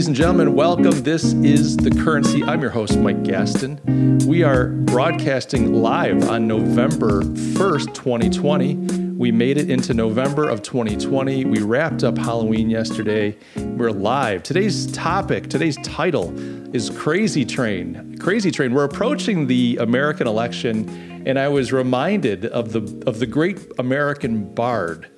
Ladies and gentlemen, welcome. This is The Currency. I'm your host, Mike Gaston. We are broadcasting live on November 1st, 2020. We made it into November of 2020. We wrapped up Halloween yesterday. We're live. Today's topic, today's title is Crazy Train. Crazy Train. We're approaching the American election, and I was reminded of the of the great American bard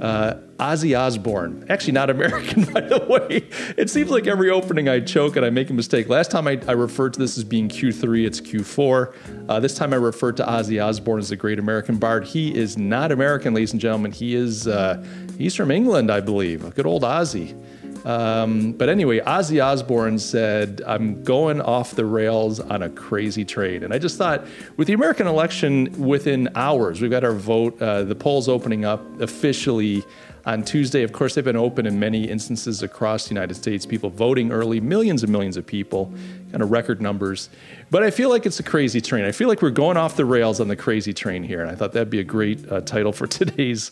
uh, Ozzy Osbourne. Actually, not American, by the way. It seems like every opening I choke and I make a mistake. Last time I, I referred to this as being Q3, it's Q4. Uh, this time I referred to Ozzy Osbourne as the great American bard. He is not American, ladies and gentlemen. He is uh, he's from England, I believe. Good old Ozzy. Um, but anyway, Ozzy Osbourne said, I'm going off the rails on a crazy train. And I just thought, with the American election within hours, we've got our vote, uh, the polls opening up officially on Tuesday. Of course, they've been open in many instances across the United States, people voting early, millions and millions of people, kind of record numbers. But I feel like it's a crazy train. I feel like we're going off the rails on the crazy train here. And I thought that'd be a great uh, title for today's.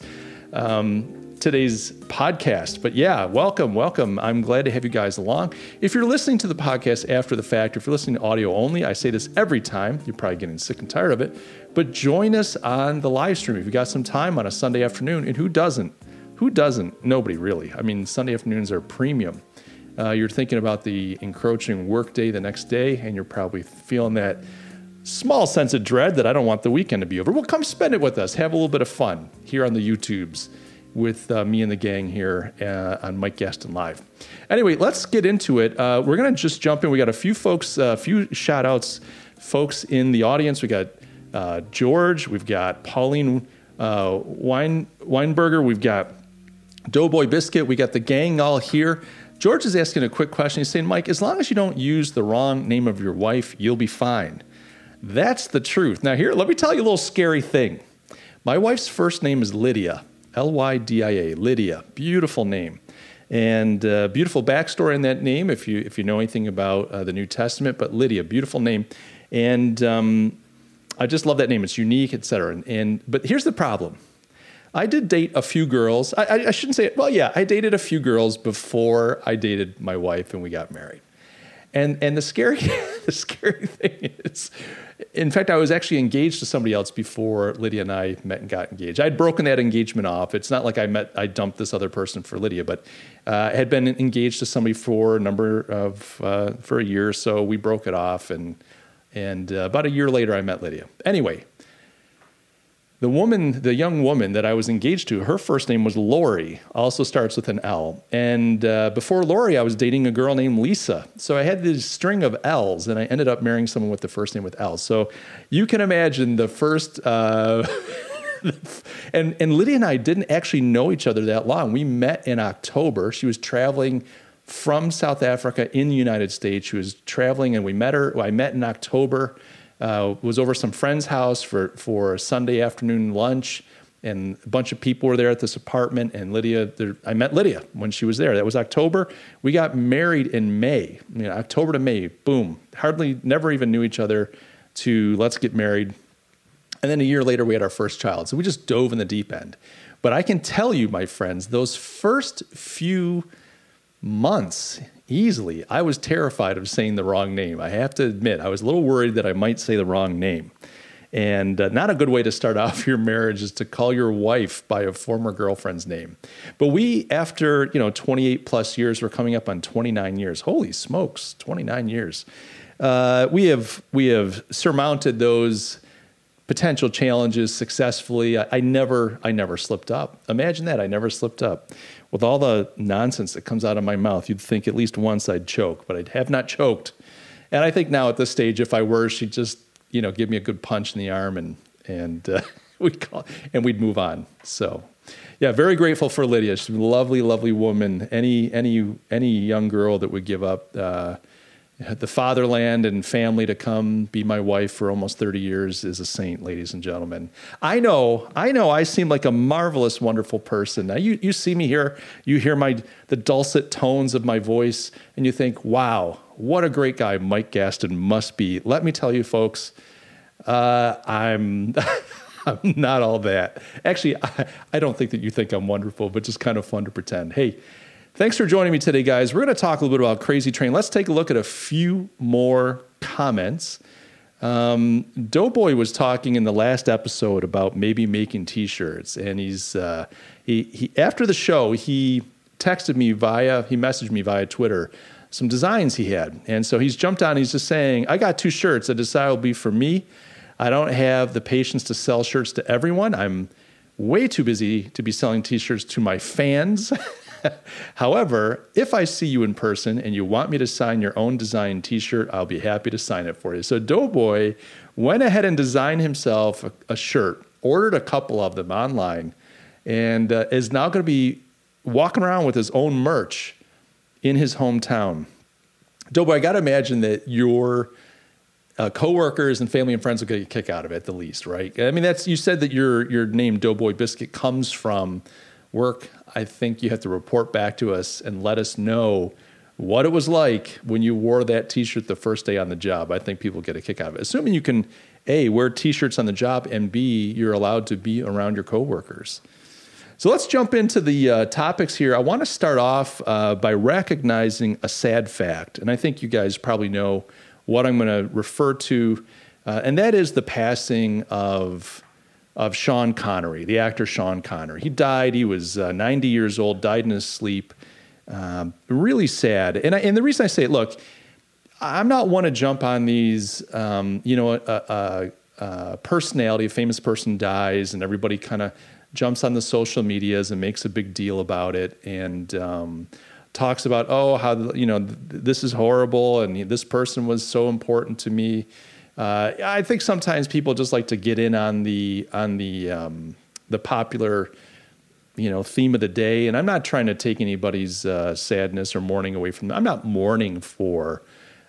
Um, today's podcast. But yeah, welcome, welcome. I'm glad to have you guys along. If you're listening to the podcast after the fact, if you're listening to audio only, I say this every time. You're probably getting sick and tired of it. But join us on the live stream if you got some time on a Sunday afternoon. And who doesn't? Who doesn't? Nobody really. I mean, Sunday afternoons are premium. Uh, you're thinking about the encroaching workday the next day, and you're probably feeling that small sense of dread that I don't want the weekend to be over. Well, come spend it with us. Have a little bit of fun here on the YouTubes with uh, me and the gang here uh, on Mike Gaston Live. Anyway, let's get into it. Uh, we're going to just jump in. We got a few folks, a few shout outs, folks in the audience. We got uh, George, we've got Pauline uh, Wein, Weinberger, we've got Doughboy Biscuit, we got the gang all here. George is asking a quick question. He's saying, Mike, as long as you don't use the wrong name of your wife, you'll be fine. That's the truth. Now, here, let me tell you a little scary thing. My wife's first name is Lydia. L Y D I A, Lydia. Beautiful name. And uh, beautiful backstory in that name, if you if you know anything about uh, the New Testament. But Lydia, beautiful name, and um, I just love that name. It's unique, etc. And, and but here's the problem: I did date a few girls. I, I, I shouldn't say it. Well, yeah, I dated a few girls before I dated my wife, and we got married. And and the scary the scary thing is in fact, I was actually engaged to somebody else before Lydia and I met and got engaged. I'd broken that engagement off. It's not like I met, I dumped this other person for Lydia, but uh, had been engaged to somebody for a number of, uh, for a year or so. We broke it off, and and uh, about a year later, I met Lydia. Anyway, the woman, the young woman that I was engaged to, her first name was Lori, also starts with an L. And uh, before Lori, I was dating a girl named Lisa. So I had this string of L's, and I ended up marrying someone with the first name with L. So you can imagine the first. Uh, and, and Lydia and I didn't actually know each other that long. We met in October. She was traveling from South Africa in the United States. She was traveling, and we met her. I met in October uh, was over some friend's house for for Sunday afternoon lunch, and a bunch of people were there at this apartment. And Lydia, there, I met Lydia when she was there. That was October. We got married in May. You know, October to May. Boom. Hardly, never even knew each other. To let's get married. And then a year later, we had our first child. So we just dove in the deep end. But I can tell you, my friends, those first few months easily. I was terrified of saying the wrong name. I have to admit, I was a little worried that I might say the wrong name. And uh, not a good way to start off your marriage is to call your wife by a former girlfriend's name. But we, after you know 28 plus years, we're coming up on 29 years. Holy smokes, 29 years! Uh, we have we have surmounted those potential challenges successfully. I, I, never I never slipped up. Imagine that I never slipped up with all the nonsense that comes out of my mouth, you'd think at least once I'd choke, but I have not choked. And I think now at this stage, if I were, she'd just, you know, give me a good punch in the arm and, and, uh, we'd call, and we'd move on. So, yeah, very grateful for Lydia. She's a lovely, lovely woman. Any, any, any young girl that would give up, uh, the fatherland and family to come be my wife for almost 30 years is a saint, ladies and gentlemen. I know, I know I seem like a marvelous, wonderful person. Now you, you see me here, you hear my the dulcet tones of my voice, and you think, wow, what a great guy Mike Gaston must be. Let me tell you, folks, uh, I'm I'm not all that. Actually, I, I don't think that you think I'm wonderful, but just kind of fun to pretend. Hey, Thanks for joining me today, guys. We're going to talk a little bit about Crazy Train. Let's take a look at a few more comments. Um, Doughboy was talking in the last episode about maybe making T-shirts, and he's uh, he, he after the show he texted me via he messaged me via Twitter some designs he had, and so he's jumped on. He's just saying, "I got two shirts. I decided will be for me. I don't have the patience to sell shirts to everyone. I'm way too busy to be selling T-shirts to my fans." However, if I see you in person and you want me to sign your own design t shirt, I'll be happy to sign it for you. So, Doughboy went ahead and designed himself a, a shirt, ordered a couple of them online, and uh, is now going to be walking around with his own merch in his hometown. Doughboy, I got to imagine that your uh, coworkers and family and friends will get a kick out of it, at the least, right? I mean, that's you said that your your name Doughboy Biscuit comes from work, I think you have to report back to us and let us know what it was like when you wore that t-shirt the first day on the job. I think people get a kick out of it. Assuming you can A, wear t-shirts on the job and B, you're allowed to be around your coworkers. So let's jump into the uh, topics here. I want to start off uh, by recognizing a sad fact, and I think you guys probably know what I'm going to refer to, uh, and that is the passing of of Sean Connery, the actor Sean Connery. He died. He was uh, 90 years old, died in his sleep. Um, really sad. And, I, and the reason I say look, I'm not one to jump on these, um, you know, a, a, a, personality, a famous person dies, and everybody kind of jumps on the social medias and makes a big deal about it and um, talks about, oh, how, you know, this is horrible and this person was so important to me. Uh, I think sometimes people just like to get in on the on the um, the popular you know theme of the day, and I'm not trying to take anybody's uh, sadness or mourning away from them. I'm not mourning for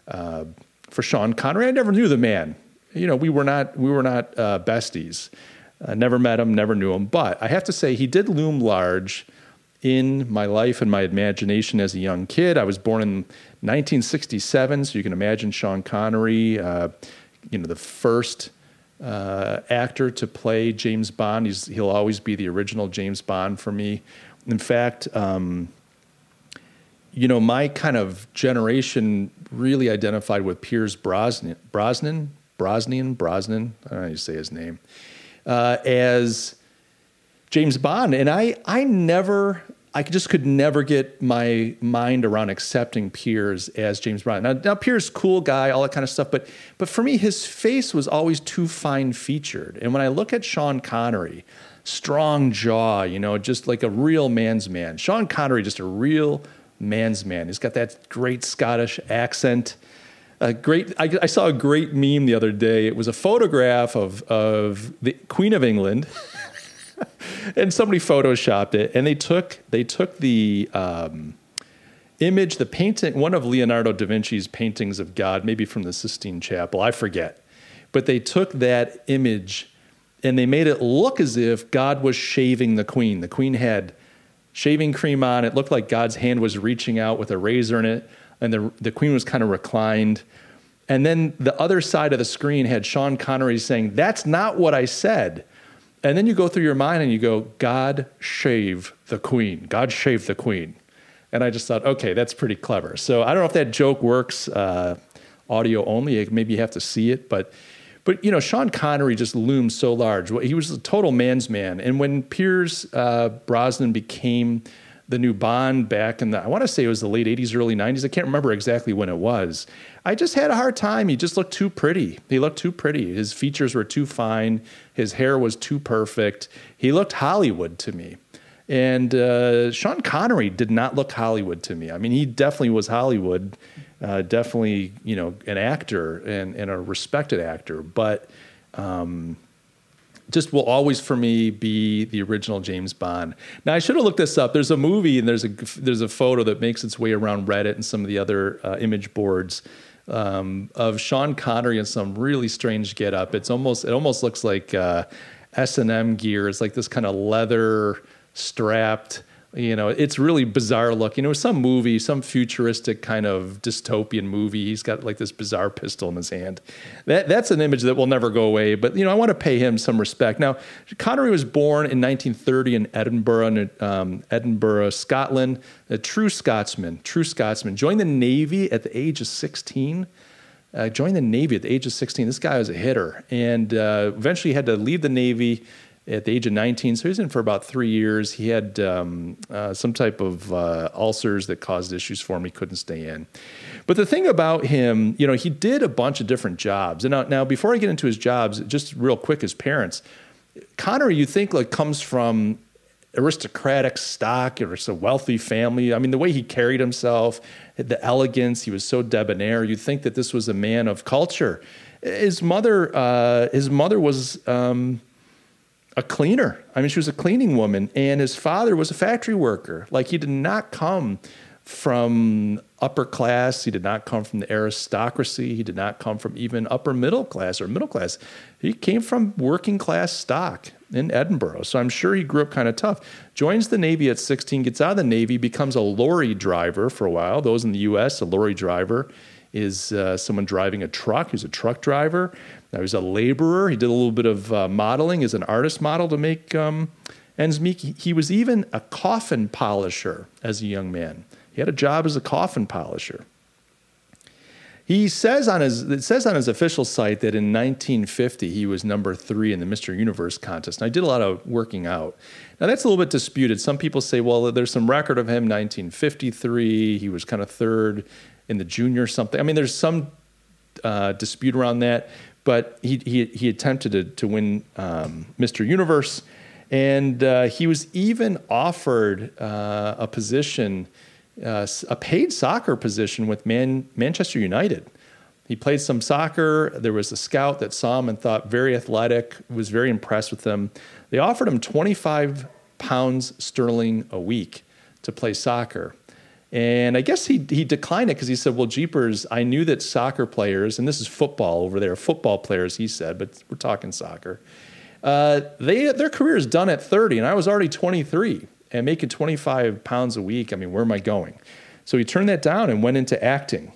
uh, for Sean Connery. I never knew the man. You know, we were not we were not uh, besties. never met him, never knew him. But I have to say, he did loom large in my life and my imagination as a young kid. I was born in 1967, so you can imagine Sean Connery. Uh, you know the first uh, actor to play James Bond. He's, he'll always be the original James Bond for me. In fact, um, you know, my kind of generation really identified with Pierce Brosnan, Brosnan, Brosnan, Brosnan. I don't know how you say his name, uh, as James Bond, and I, I never I just could never get my mind around accepting Pierce as James Bond. Now, now Pierce, cool guy, all that kind of stuff, but but for me, his face was always too fine featured. And when I look at Sean Connery, strong jaw, you know, just like a real man's man. Sean Connery, just a real man's man. He's got that great Scottish accent. A great. I, I saw a great meme the other day. It was a photograph of of the Queen of England. and somebody photoshopped it, and they took they took the um, image, the painting, one of Leonardo da Vinci's paintings of God, maybe from the Sistine Chapel, I forget, but they took that image and they made it look as if God was shaving the Queen. The Queen had shaving cream on. It looked like God's hand was reaching out with a razor in it, and the the Queen was kind of reclined. And then the other side of the screen had Sean Connery saying, "That's not what I said." And then you go through your mind and you go, God shave the queen. God shave the queen. And I just thought, okay, that's pretty clever. So I don't know if that joke works uh, audio only. Maybe you have to see it, but but you know, Sean Connery just loomed so large. He was a total man's man. And when Pierce uh, Brosnan became the new Bond back in the, I want to say it was the late 80s, early 90s. I can't remember exactly when it was. I just had a hard time. He just looked too pretty. He looked too pretty. His features were too fine. His hair was too perfect. He looked Hollywood to me. And uh, Sean Connery did not look Hollywood to me. I mean, he definitely was Hollywood, uh, definitely, you know, an actor and, and a respected actor. But, um, just will always for me be the original James Bond. Now I should have looked this up. There's a movie and there's a there's a photo that makes its way around Reddit and some of the other uh, image boards um, of Sean Connery in some really strange getup. It's almost it almost looks like uh, S and M gear. It's like this kind of leather strapped You know, it's really bizarre looking. It was some movie, some futuristic kind of dystopian movie. He's got like this bizarre pistol in his hand. That that's an image that will never go away. But you know, I want to pay him some respect. Now, Connery was born in 1930 in Edinburgh, um, Edinburgh, Scotland. A true Scotsman, true Scotsman. Joined the Navy at the age of 16. Uh, joined the Navy at the age of 16. This guy was a hitter, and uh, eventually had to leave the Navy at the age of 19. So he was in for about three years. He had um, uh, some type of uh, ulcers that caused issues for him. He couldn't stay in. But the thing about him, you know, he did a bunch of different jobs. And now, now before I get into his jobs, just real quick, his parents, Connery, you think like comes from aristocratic stock or a wealthy family. I mean, the way he carried himself, the elegance, he was so debonair. You'd think that this was a man of culture. His mother, uh, his mother was um, a cleaner. I mean, she was a cleaning woman, and his father was a factory worker. Like he did not come from upper class. He did not come from the aristocracy. He did not come from even upper middle class or middle class. He came from working class stock in Edinburgh. So I'm sure he grew up kind of tough. Joins the Navy at 16, gets out of the Navy, becomes a lorry driver for a while. Those in the U.S., a lorry driver is uh, someone driving a truck. He's a truck driver. Now, was a laborer. He did a little bit of uh, modeling as an artist model to make um, ends meet. He was even a coffin polisher as a young man. He had a job as a coffin polisher. He says on his it says on his official site that in 1950 he was number three in the Mr. Universe contest. And I did a lot of working out. Now that's a little bit disputed. Some people say, well, there's some record of him 1953. He was kind of third in the junior something. I mean, there's some uh, dispute around that but he, he, he attempted to, to win um, Mr. Universe. And uh, he was even offered uh, a position, uh, a paid soccer position with Man- Manchester United. He played some soccer. There was a scout that saw him and thought very athletic, was very impressed with him. They offered him 25 pounds sterling a week to play soccer. And I guess he he declined it because he said, "Well, jeepers, I knew that soccer players, and this is football over there, football players," he said, but we're talking soccer. Uh, they their career is done at 30, and I was already 23 and making 25 pounds a week. I mean, where am I going? So he turned that down and went into acting.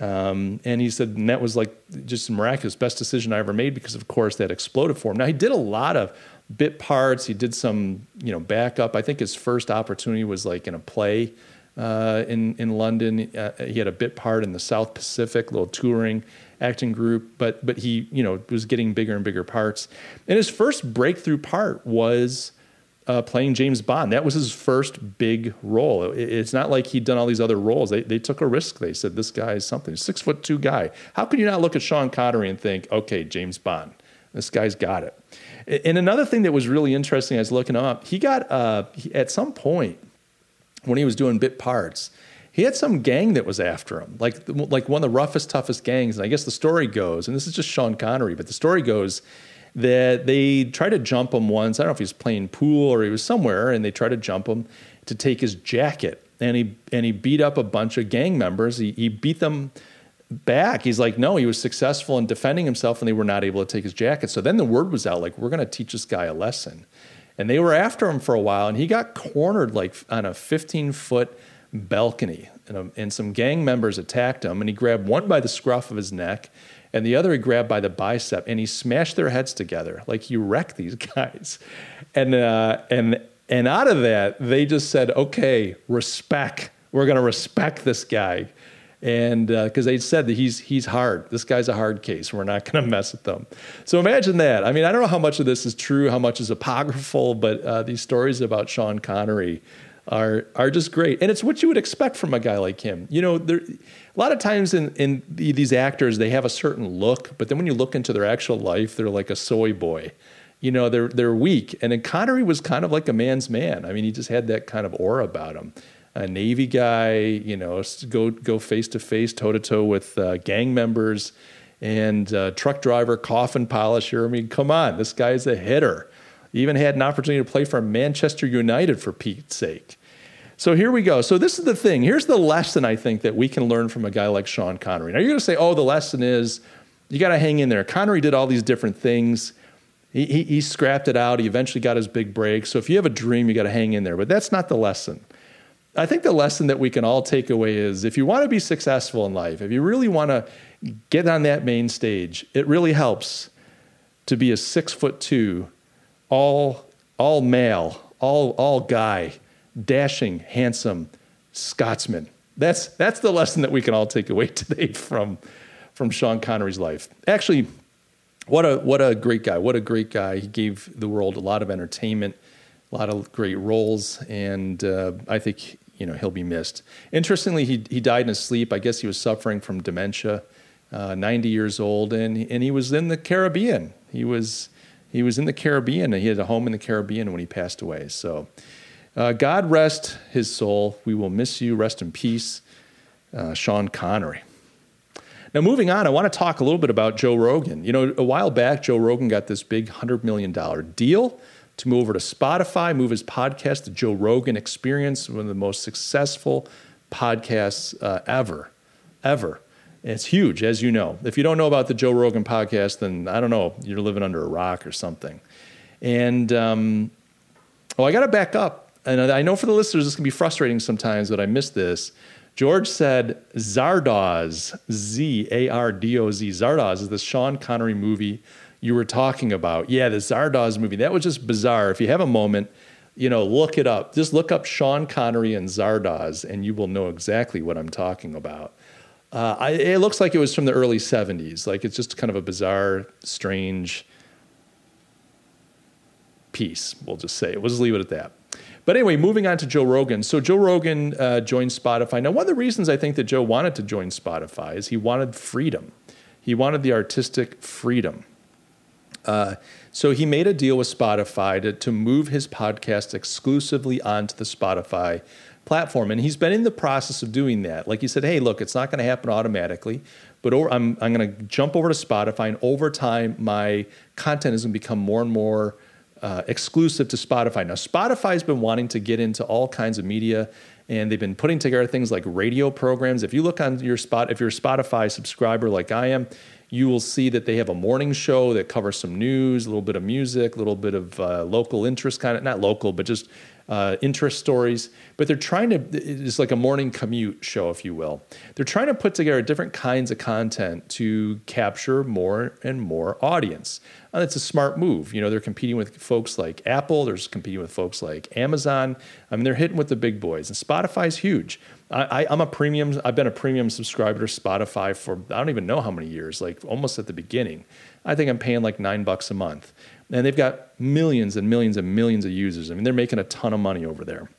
Um, and he said, and that was like just a miraculous, best decision I ever made because, of course, that exploded for him. Now he did a lot of bit parts. He did some, you know, backup. I think his first opportunity was like in a play uh, in in London. Uh, he had a bit part in the South Pacific, little touring acting group, but but he you know was getting bigger and bigger parts. And his first breakthrough part was. Uh, playing James Bond. That was his first big role. It, it's not like he'd done all these other roles. They, they took a risk. They said, this guy is something. Six foot two guy. How can you not look at Sean Connery and think, okay, James Bond, this guy's got it. And another thing that was really interesting, I was looking up, he got, uh, at some point, when he was doing bit parts, he had some gang that was after him, like like one of the roughest, toughest gangs. And I guess the story goes, and this is just Sean Connery, but the story goes that they tried to jump him once. I don't know if he was playing pool or he was somewhere, and they tried to jump him to take his jacket, and he and he beat up a bunch of gang members. He, he beat them back. He's like, no, he was successful in defending himself, and they were not able to take his jacket. So then the word was out, like, we're going to teach this guy a lesson. And they were after him for a while, and he got cornered like on a 15 foot balcony. And, a, and, some gang members attacked him, and he grabbed one by the scruff of his neck, and the other he grabbed by the bicep, and he smashed their heads together. Like he wrecked these guys. And, uh, and, and out of that, they just said, okay, respect. We're going to respect this guy and because uh, they said that he's he's hard. This guy's a hard case. We're not going to mess with them. So imagine that. I mean, I don't know how much of this is true, how much is apocryphal, but uh, these stories about Sean Connery are are just great, and it's what you would expect from a guy like him. You know, there, a lot of times in in these actors they have a certain look, but then when you look into their actual life, they're like a soy boy. You know, they're they're weak, and then Connery was kind of like a man's man. I mean, he just had that kind of aura about him a Navy guy, you know, go go face to face, toe to toe with uh, gang members, and uh, truck driver, coffin polisher. I mean, come on, this guy's a hitter. He even had an opportunity to play for Manchester United for Pete's sake. So here we go. So this is the thing. Here's the lesson I think that we can learn from a guy like Sean Connery. Now you're going to say, "Oh, the lesson is you got to hang in there." Connery did all these different things. He, he, he scrapped it out. He eventually got his big break. So if you have a dream, you got to hang in there. But that's not the lesson. I think the lesson that we can all take away is if you want to be successful in life, if you really want to get on that main stage, it really helps to be a six foot two, all all male, all all guy, dashing, handsome Scotsman. That's that's the lesson that we can all take away today from from Sean Connery's life. Actually, what a what a great guy! What a great guy! He gave the world a lot of entertainment, a lot of great roles, and uh, I think you know he'll be missed. Interestingly, he he died in his sleep. I guess he was suffering from dementia. Uh, 90 years old, and and he was in the Caribbean. He was he was in the Caribbean. and He had a home in the Caribbean when he passed away. So, uh, God rest his soul. We will miss you. Rest in peace, uh, Sean Connery. Now, moving on, I want to talk a little bit about Joe Rogan. You know, a while back, Joe Rogan got this big $100 million deal to move over to Spotify, move his podcast, The Joe Rogan Experience, one of the most successful podcasts uh, ever, ever. It's huge, as you know. If you don't know about the Joe Rogan podcast, then I don't know, you're living under a rock or something. And, um, oh, I got to back up. And I know for the listeners, this can be frustrating sometimes, that I missed this. George said Zardoz, Z A R D O Z. Zardoz is the Sean Connery movie you were talking about. Yeah, the Zardoz movie. That was just bizarre. If you have a moment, you know, look it up. Just look up Sean Connery and Zardoz, and you will know exactly what I'm talking about. Uh, I, it looks like it was from the early 70s. Like it's just kind of a bizarre, strange piece, we'll just say. We'll just leave it at that. But anyway, moving on to Joe Rogan. So Joe Rogan uh, joined Spotify. Now, one of the reasons I think that Joe wanted to join Spotify is he wanted freedom. He wanted the artistic freedom. Uh, so he made a deal with Spotify to, to move his podcast exclusively onto the Spotify platform. And he's been in the process of doing that. Like he said, hey, look, it's not going to happen automatically, but over, I'm, I'm going to jump over to Spotify. And over time, my content is going to become more and more uh, exclusive to Spotify. Now, Spotify's been wanting to get into all kinds of media, and they've been putting together things like radio programs. If you look on your spot, if you're a Spotify subscriber like I am, you will see that they have a morning show that covers some news, a little bit of music, a little bit of uh, local interest, kind of not local, but just uh, interest stories, but they're trying to, it's like a morning commute show, if you will. They're trying to put together different kinds of content to capture more and more audience. And it's a smart move. You know, they're competing with folks like Apple, they're competing with folks like Amazon. I mean, they're hitting with the big boys, and Spotify's huge. I, am a premium, I've been a premium subscriber to Spotify for I don't even know how many years, like almost at the beginning. I think I'm paying like nine bucks a month and they've got millions and millions and millions of users. I mean, they're making a ton of money over there.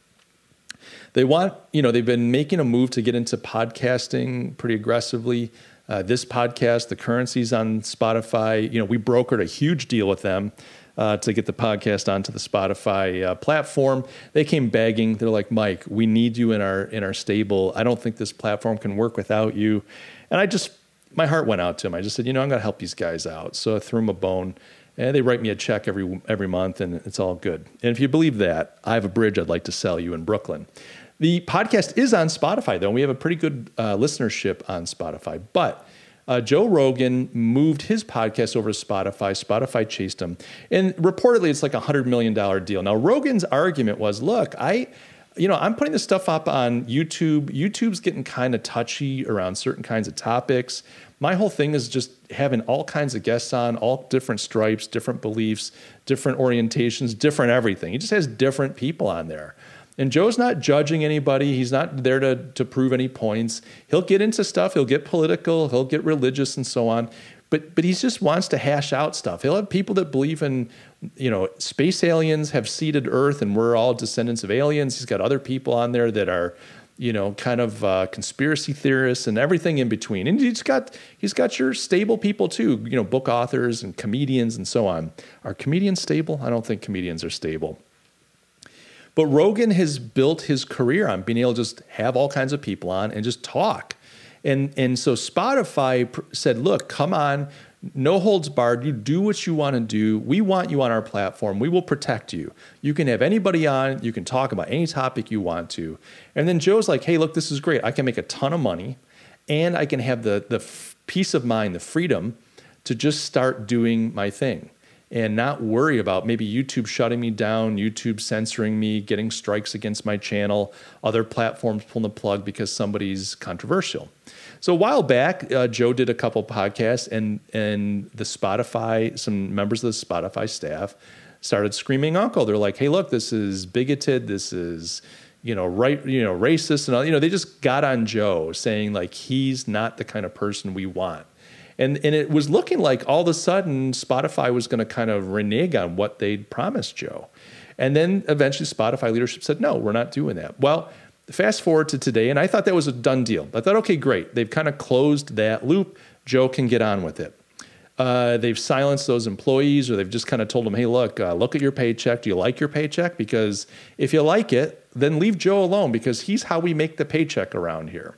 They want, you know, they've been making a move to get into podcasting pretty aggressively. Uh, this podcast, the currencies on Spotify, you know, we brokered a huge deal with them uh, to get the podcast onto the Spotify uh, platform. They came begging. They're like, Mike, we need you in our in our stable. I don't think this platform can work without you. And I just, my heart went out to him. I just said, you know, I'm going to help these guys out. So I threw him a bone and they write me a check every every month, and it's all good. And if you believe that, I have a bridge I'd like to sell you in Brooklyn. The podcast is on Spotify, though. And we have a pretty good uh, listenership on Spotify. But uh, Joe Rogan moved his podcast over to Spotify. Spotify chased him, and reportedly, it's like a hundred million dollar deal. Now, Rogan's argument was, "Look, I." You know, I'm putting this stuff up on YouTube. YouTube's getting kind of touchy around certain kinds of topics my whole thing is just having all kinds of guests on, all different stripes, different beliefs, different orientations, different everything. He just has different people on there. And Joe's not judging anybody. He's not there to, to prove any points. He'll get into stuff, he'll get political, he'll get religious and so on. But but he just wants to hash out stuff. He'll have people that believe in, you know, space aliens have seeded Earth and we're all descendants of aliens. He's got other people on there that are you know, kind of uh, conspiracy theorists and everything in between. And he's got he's got your stable people too, you know, book authors and comedians and so on. Are comedians stable? I don't think comedians are stable. But Rogan has built his career on being able to just have all kinds of people on and just talk. And and so Spotify said, "Look, come on, no holds barred. You do what you want to do. We want you on our platform. We will protect you. You can have anybody on. You can talk about any topic you want to. And then Joe's like, hey, look, this is great. I can make a ton of money and I can have the, the f- peace of mind, the freedom to just start doing my thing. And not worry about maybe YouTube shutting me down, YouTube censoring me, getting strikes against my channel, other platforms pulling the plug because somebody's controversial. So a while back, uh, Joe did a couple podcasts, and and the Spotify, some members of the Spotify staff started screaming uncle. They're like, "Hey, look, this is bigoted. This is." You know, right? You know, racist and all. You know, they just got on Joe, saying like he's not the kind of person we want and and it was looking like all of a sudden Spotify was going to kind of renege on what they'd promised Joe. And then eventually Spotify leadership said, no, we're not doing that. Well, fast forward to today, and I thought that was a done deal. I thought, okay, great. They've kind of closed that loop. Joe can get on with it. Uh, they've silenced those employees, or they've just kind of told them, hey, look, uh, look at your paycheck. Do you like your paycheck? Because if you like it, then leave Joe alone because he's how we make the paycheck around here.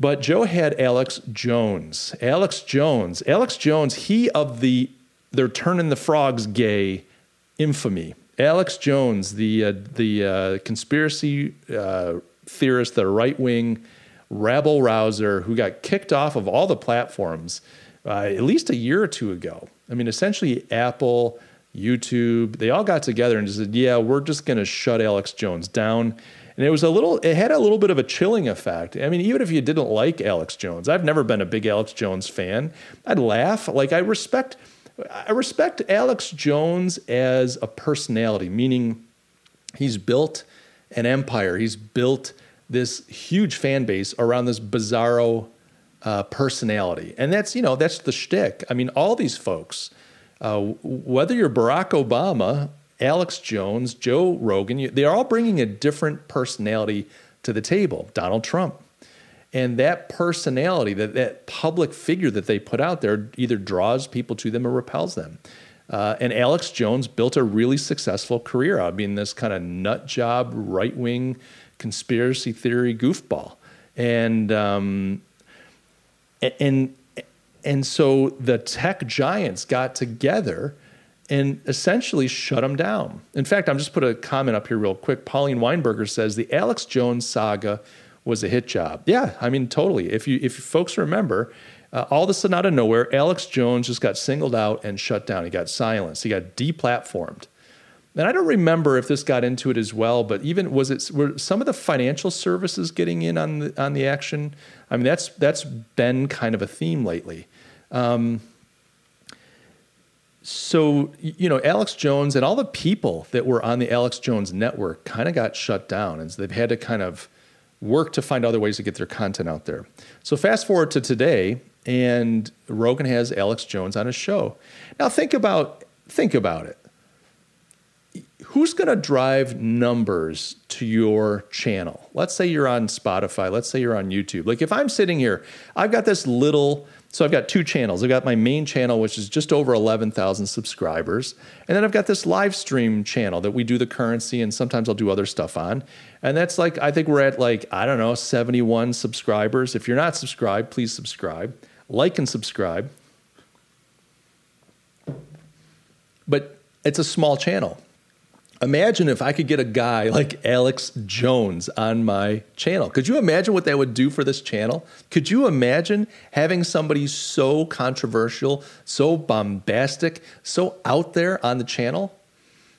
But Joe had Alex Jones. Alex Jones. Alex Jones, he of the they're turning the frogs gay infamy. Alex Jones, the uh, the uh, conspiracy uh, theorist, the right wing rabble rouser who got kicked off of all the platforms uh, at least a year or two ago. I mean, essentially, Apple, YouTube, they all got together and just said, "Yeah, we're just going to shut Alex Jones down." And it was a little, it had a little bit of a chilling effect. I mean, even if you didn't like Alex Jones, I've never been a big Alex Jones fan. I'd laugh. Like I respect, I respect Alex Jones as a personality, meaning he's built an empire. He's built this huge fan base around this bizarro uh, personality, and that's you know that's the shtick. I mean, all these folks, uh, whether you're Barack Obama Alex Jones, Joe Rogan, they're all bringing a different personality to the table. Donald Trump. And that personality, that, that public figure that they put out there, either draws people to them or repels them. Uh, and Alex Jones built a really successful career out of being this kind of nut job, right wing conspiracy theory goofball. And, um, and, and so the tech giants got together and essentially shut him down. In fact, I'm just put a comment up here real quick. Pauline Weinberger says the Alex Jones saga was a hit job. Yeah, I mean totally. If you if folks remember, uh, all of a sudden out of nowhere, Alex Jones just got singled out and shut down. He got silenced. He got deplatformed. And I don't remember if this got into it as well, but even was it were some of the financial services getting in on the on the action? I mean, that's that's been kind of a theme lately. Um, so you know alex jones and all the people that were on the alex jones network kind of got shut down and so they've had to kind of work to find other ways to get their content out there. So fast forward to today and rogan has alex jones on his show. Now think about think about it. Who's going to drive numbers to your channel? Let's say you're on spotify let's say you're on youtube. Like if i'm sitting here i've got this little so I've got two channels. I've got my main channel, which is just over 11,000 subscribers. And then I've got this live stream channel that we do the currency and sometimes I'll do other stuff on. And that's like, I think we're at like, I don't know, 71 subscribers. If you're not subscribed, please subscribe. Like and subscribe. But it's a small channel. Imagine if I could get a guy like Alex Jones on my channel. Could you imagine what that would do for this channel? Could you imagine having somebody so controversial, so bombastic, so out there on the channel?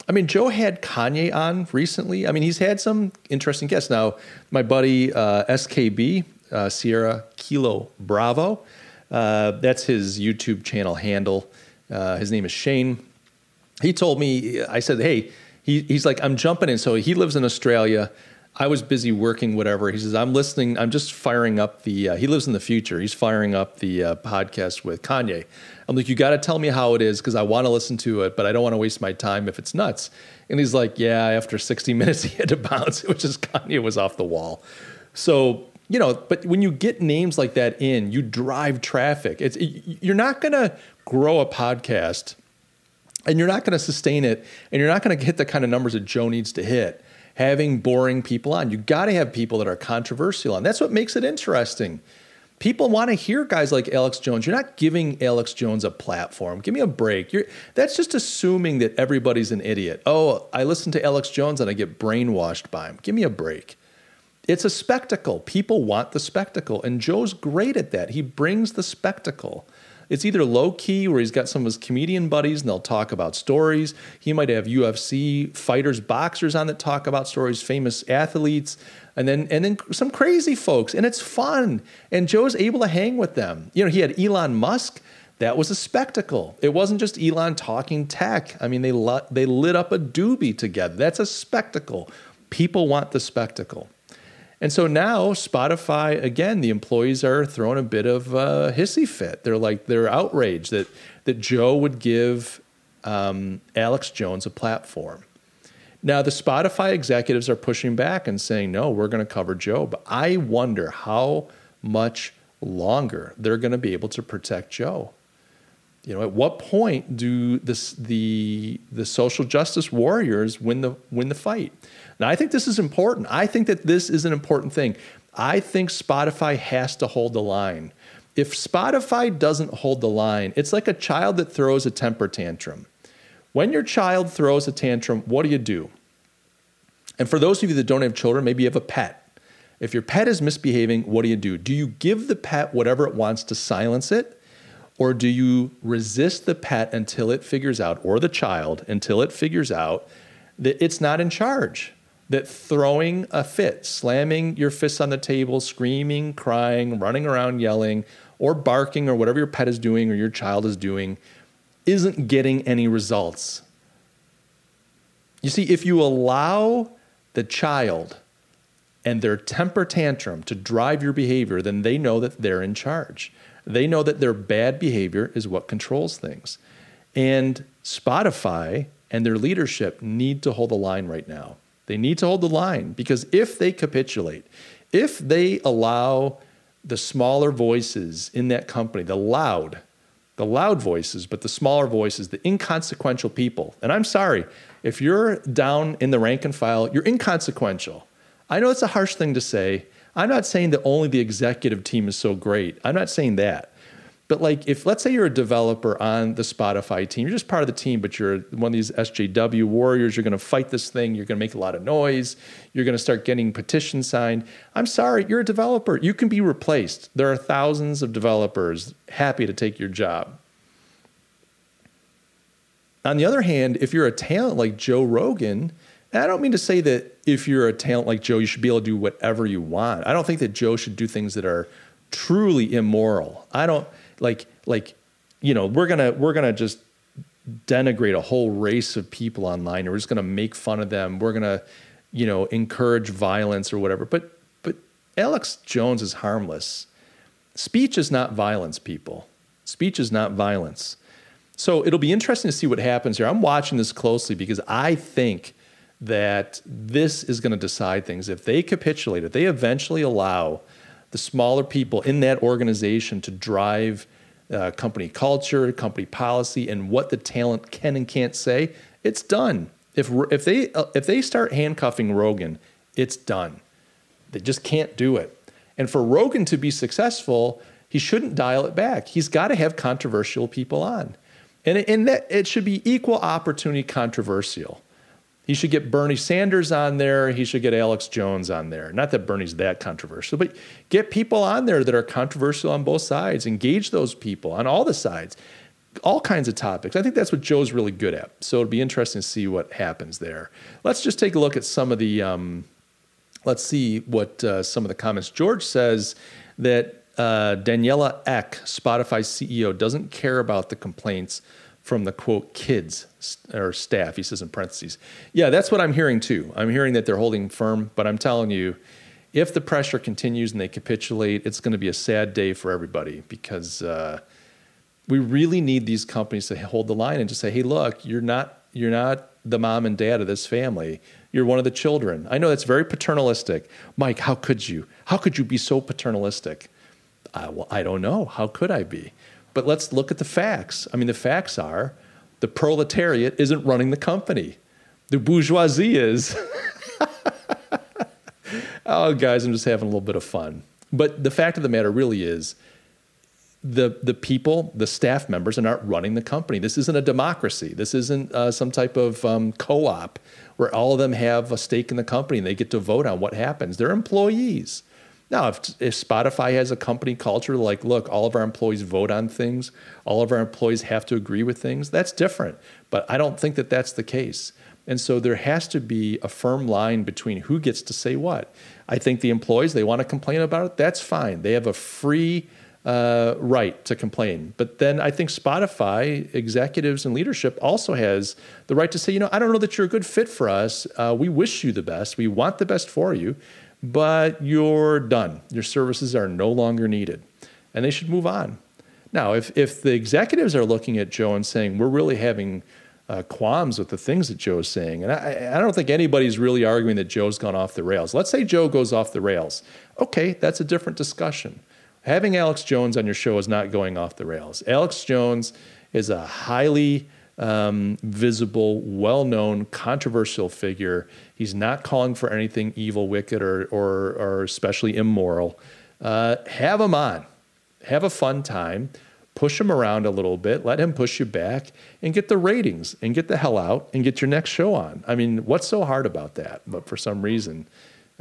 I mean, Joe had Kanye on recently. I mean, he's had some interesting guests. Now, my buddy uh, SKB, uh, Sierra Kilo Bravo, uh, that's his YouTube channel handle. Uh, his name is Shane. He told me, I said, hey, he, he's like, I'm jumping in. So he lives in Australia. I was busy working, whatever. He says, I'm listening. I'm just firing up the, uh, he lives in the future. He's firing up the uh, podcast with Kanye. I'm like, you got to tell me how it is because I want to listen to it, but I don't want to waste my time if it's nuts. And he's like, yeah, after 60 minutes, he had to bounce. It was just Kanye was off the wall. So, you know, but when you get names like that in, you drive traffic. It's, you're not going to grow a podcast and you're not going to sustain it and you're not going to hit the kind of numbers that Joe needs to hit having boring people on. You got to have people that are controversial and that's what makes it interesting. People want to hear guys like Alex Jones. You're not giving Alex Jones a platform. Give me a break. You're, that's just assuming that everybody's an idiot. Oh, I listen to Alex Jones and I get brainwashed by him. Give me a break. It's a spectacle. People want the spectacle, and Joe's great at that. He brings the spectacle It's either low key, where he's got some of his comedian buddies and they'll talk about stories. He might have UFC fighters, boxers on that talk about stories, famous athletes, and then and then some crazy folks, and it's fun. And Joe's able to hang with them. You know, he had Elon Musk. That was a spectacle. It wasn't just Elon talking tech. I mean, they they lit up a doobie together. That's a spectacle. People want the spectacle. And so now Spotify, again, the employees are throwing a bit of a hissy fit. They're like, they're outraged that, that Joe would give um, Alex Jones a platform. Now, the Spotify executives are pushing back and saying, no, we're going to cover Joe. But I wonder how much longer they're going to be able to protect Joe. You know, at what point do this, the, the social justice warriors win the, win the fight? Now, I think this is important. I think that this is an important thing. I think Spotify has to hold the line. If Spotify doesn't hold the line, it's like a child that throws a temper tantrum. When your child throws a tantrum, what do you do? And for those of you that don't have children, maybe you have a pet. If your pet is misbehaving, what do you do? Do you give the pet whatever it wants to silence it? Or do you resist the pet until it figures out, or the child until it figures out that it's not in charge? that throwing a fit, slamming your fists on the table, screaming, crying, running around yelling, or barking, or whatever your pet is doing or your child is doing, isn't getting any results. You see, if you allow the child and their temper tantrum to drive your behavior, then they know that they're in charge. They know that their bad behavior is what controls things. And Spotify and their leadership need to hold the line right now. They need to hold the line because if they capitulate, if they allow the smaller voices in that company, the loud, the loud voices, but the smaller voices, the inconsequential people. And I'm sorry, if you're down in the rank and file, you're inconsequential. I know it's a harsh thing to say. I'm not saying that only the executive team is so great. I'm not saying that. But like, if let's say you're a developer on the Spotify team, you're just part of the team, but you're one of these SJW warriors. You're to fight this thing. You're to make a lot of noise. You're to start getting petitions signed. I'm sorry, you're a developer. You can be replaced. There are thousands of developers happy to take your job. On the other hand, if you're a talent like Joe Rogan, and I don't mean to say that if you're a talent like Joe, you should be able to do whatever you want. I don't think that Joe should do things that are truly immoral. I don't like like you know we're gonna we're gonna just denigrate a whole race of people online or we're just gonna make fun of them. We're gonna you know encourage violence or whatever. But but alex jones is harmless. Speech is not violence people. Speech is not violence. So it'll be interesting to see what happens here. I'm watching this closely because i think that this is going to decide things if they capitulate if they eventually allow the smaller people in that organization to drive uh, company culture, company policy, and what the talent can and can't say, it's done. If if they uh, if they start handcuffing Rogan, it's done. They just can't do it. And for Rogan to be successful, he shouldn't dial it back. He's got to have controversial people on, and and that it should be equal opportunity controversial. He should get Bernie Sanders on there. He should get Alex Jones on there. Not that Bernie's that controversial, but get people on there that are controversial on both sides. Engage those people on all the sides, all kinds of topics. I think that's what Joe's really good at. So it'll be interesting to see what happens there. Let's just take a look at some of the. Um, let's see what uh, some of the comments. George says that uh, Daniela Ek, Spotify CEO, doesn't care about the complaints from the quote kids or staff. He says in parentheses. Yeah, that's what I'm hearing too. I'm hearing that they're holding firm, but I'm telling you, if the pressure continues and they capitulate, it's going to be a sad day for everybody because uh, we really need these companies to hold the line and just say, "Hey, look, you're not you're not the mom and dad of this family. You're one of the children." I know that's very paternalistic, Mike. How could you? How could you be so paternalistic? Uh, well, I don't know. How could I be? But let's look at the facts. I mean, the facts are the proletariat isn't running the company, the bourgeoisie is. oh, guys, I'm just having a little bit of fun. But the fact of the matter really is the, the people, the staff members, are not running the company. This isn't a democracy. This isn't uh, some type of um, co op where all of them have a stake in the company and they get to vote on what happens. They're employees. Now, if, if Spotify has a company culture like, look, all of our employees vote on things, all of our employees have to agree with things, that's different. But I don't think that that's the case. And so there has to be a firm line between who gets to say what. I think the employees, they want to complain about it, that's fine. They have a free uh, right to complain. But then I think Spotify executives and leadership also has the right to say, you know, I don't know that you're a good fit for us. Uh, we wish you the best. We want the best for you, but you're done. Your services are no longer needed, and they should move on. Now, if if the executives are looking at Joe and saying we're really having uh, qualms with the things that Joe's saying, and I, I don't think anybody's really arguing that Joe's gone off the rails. Let's say Joe goes off the rails. Okay, that's a different discussion having Alex Jones on your show is not going off the rails. Alex Jones is a highly um, visible, well known, controversial figure. He's not calling for anything evil, wicked, or, or, or especially immoral. Uh, have him on, have a fun time, push him around a little bit, let him push you back, and get the ratings and get the hell out and get your next show on. I mean, what's so hard about that? But for some reason,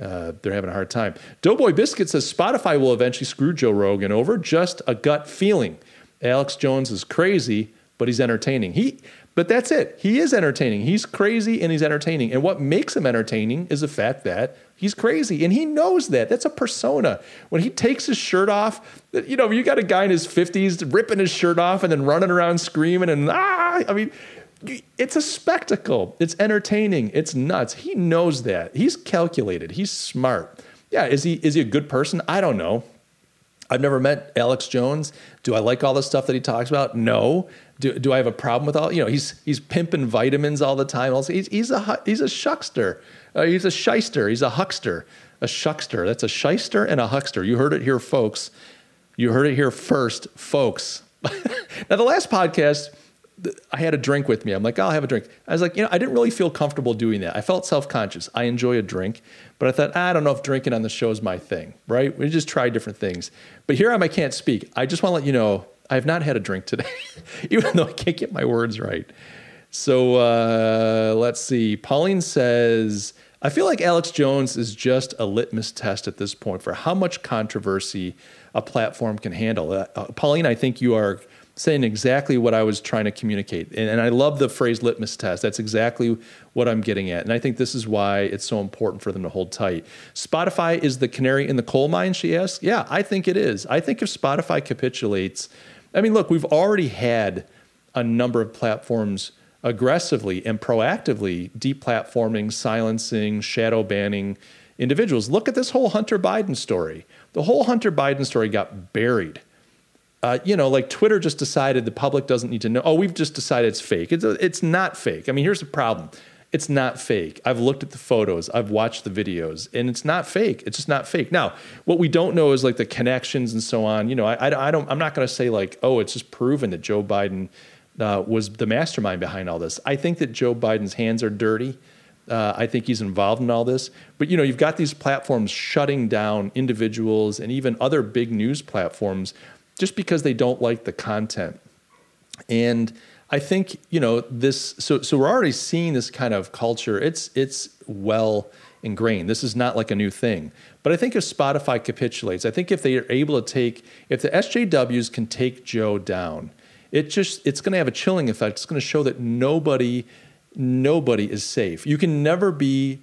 uh, they're having a hard time. Doughboy Biscuit says Spotify will eventually screw Joe Rogan over. Just a gut feeling. Alex Jones is crazy, but he's entertaining. He, but that's it. He is entertaining. He's crazy and he's entertaining. And what makes him entertaining is the fact that he's crazy, and he knows that. That's a persona. When he takes his shirt off, you know, you got a guy in his fifties ripping his shirt off and then running around screaming and ah. I mean, it's a spectacle. It's entertaining. It's nuts. He knows that. He's calculated. He's smart. Yeah, is he is he a good person? I don't know. I've never met Alex Jones. Do I like all the stuff that he talks about? No. Do, do I have a problem with all? You know, he's he's pimping vitamins all the time. Also, he's he's a he's a shuckster. Uh, he's a shyster. He's a huckster. A shuckster. That's a shyster and a huckster. You heard it here, folks. You heard it here first, folks. now, the last podcast I had a drink with me. I'm like, I'll have a drink. I was like, you know, I didn't really feel comfortable doing that. I felt self conscious. I enjoy a drink, but I thought, I don't know if drinking on the show is my thing, right? We just try different things. But here I'm, I can't speak. I just want to let you know I have not had a drink today, even though I can't get my words right. So uh, let's see. Pauline says, I feel like Alex Jones is just a litmus test at this point for how much controversy a platform can handle. Uh, Pauline, I think you are saying exactly what I was trying to communicate. And, and, I love the phrase litmus test. That's exactly what I'm getting at. And I think this is why it's so important for them to hold tight. Spotify is the canary in the coal mine, she asks. Yeah, I think it is. I think if Spotify capitulates, I mean, look, we've already had a number of platforms aggressively and proactively deplatforming, silencing, shadow banning individuals. Look at this whole Hunter Biden story. The whole Hunter Biden story got buried uh, you know, like Twitter just decided the public doesn't need to know. Oh, we've just decided it's fake. It's, it's not fake. I mean, here's the problem it's not fake. I've looked at the photos, I've watched the videos, and it's not fake. It's just not fake. Now, what we don't know is like the connections and so on. You know, I, I, I don't. I'm not going to say like, oh, it's just proven that Joe Biden uh, was the mastermind behind all this. I think that Joe Biden's hands are dirty. Uh, I think he's involved in all this. But you know, you've got these platforms shutting down individuals and even other big news platforms just because they don't like the content. And I think you know this. So so we're already seeing this kind of culture. It's it's well ingrained. This is not like a new thing. But I think if Spotify capitulates, I think if they are able to take, if the SJWs can take Joe down, it just it's going to have a chilling effect. It's going to show that nobody nobody is safe. You can never be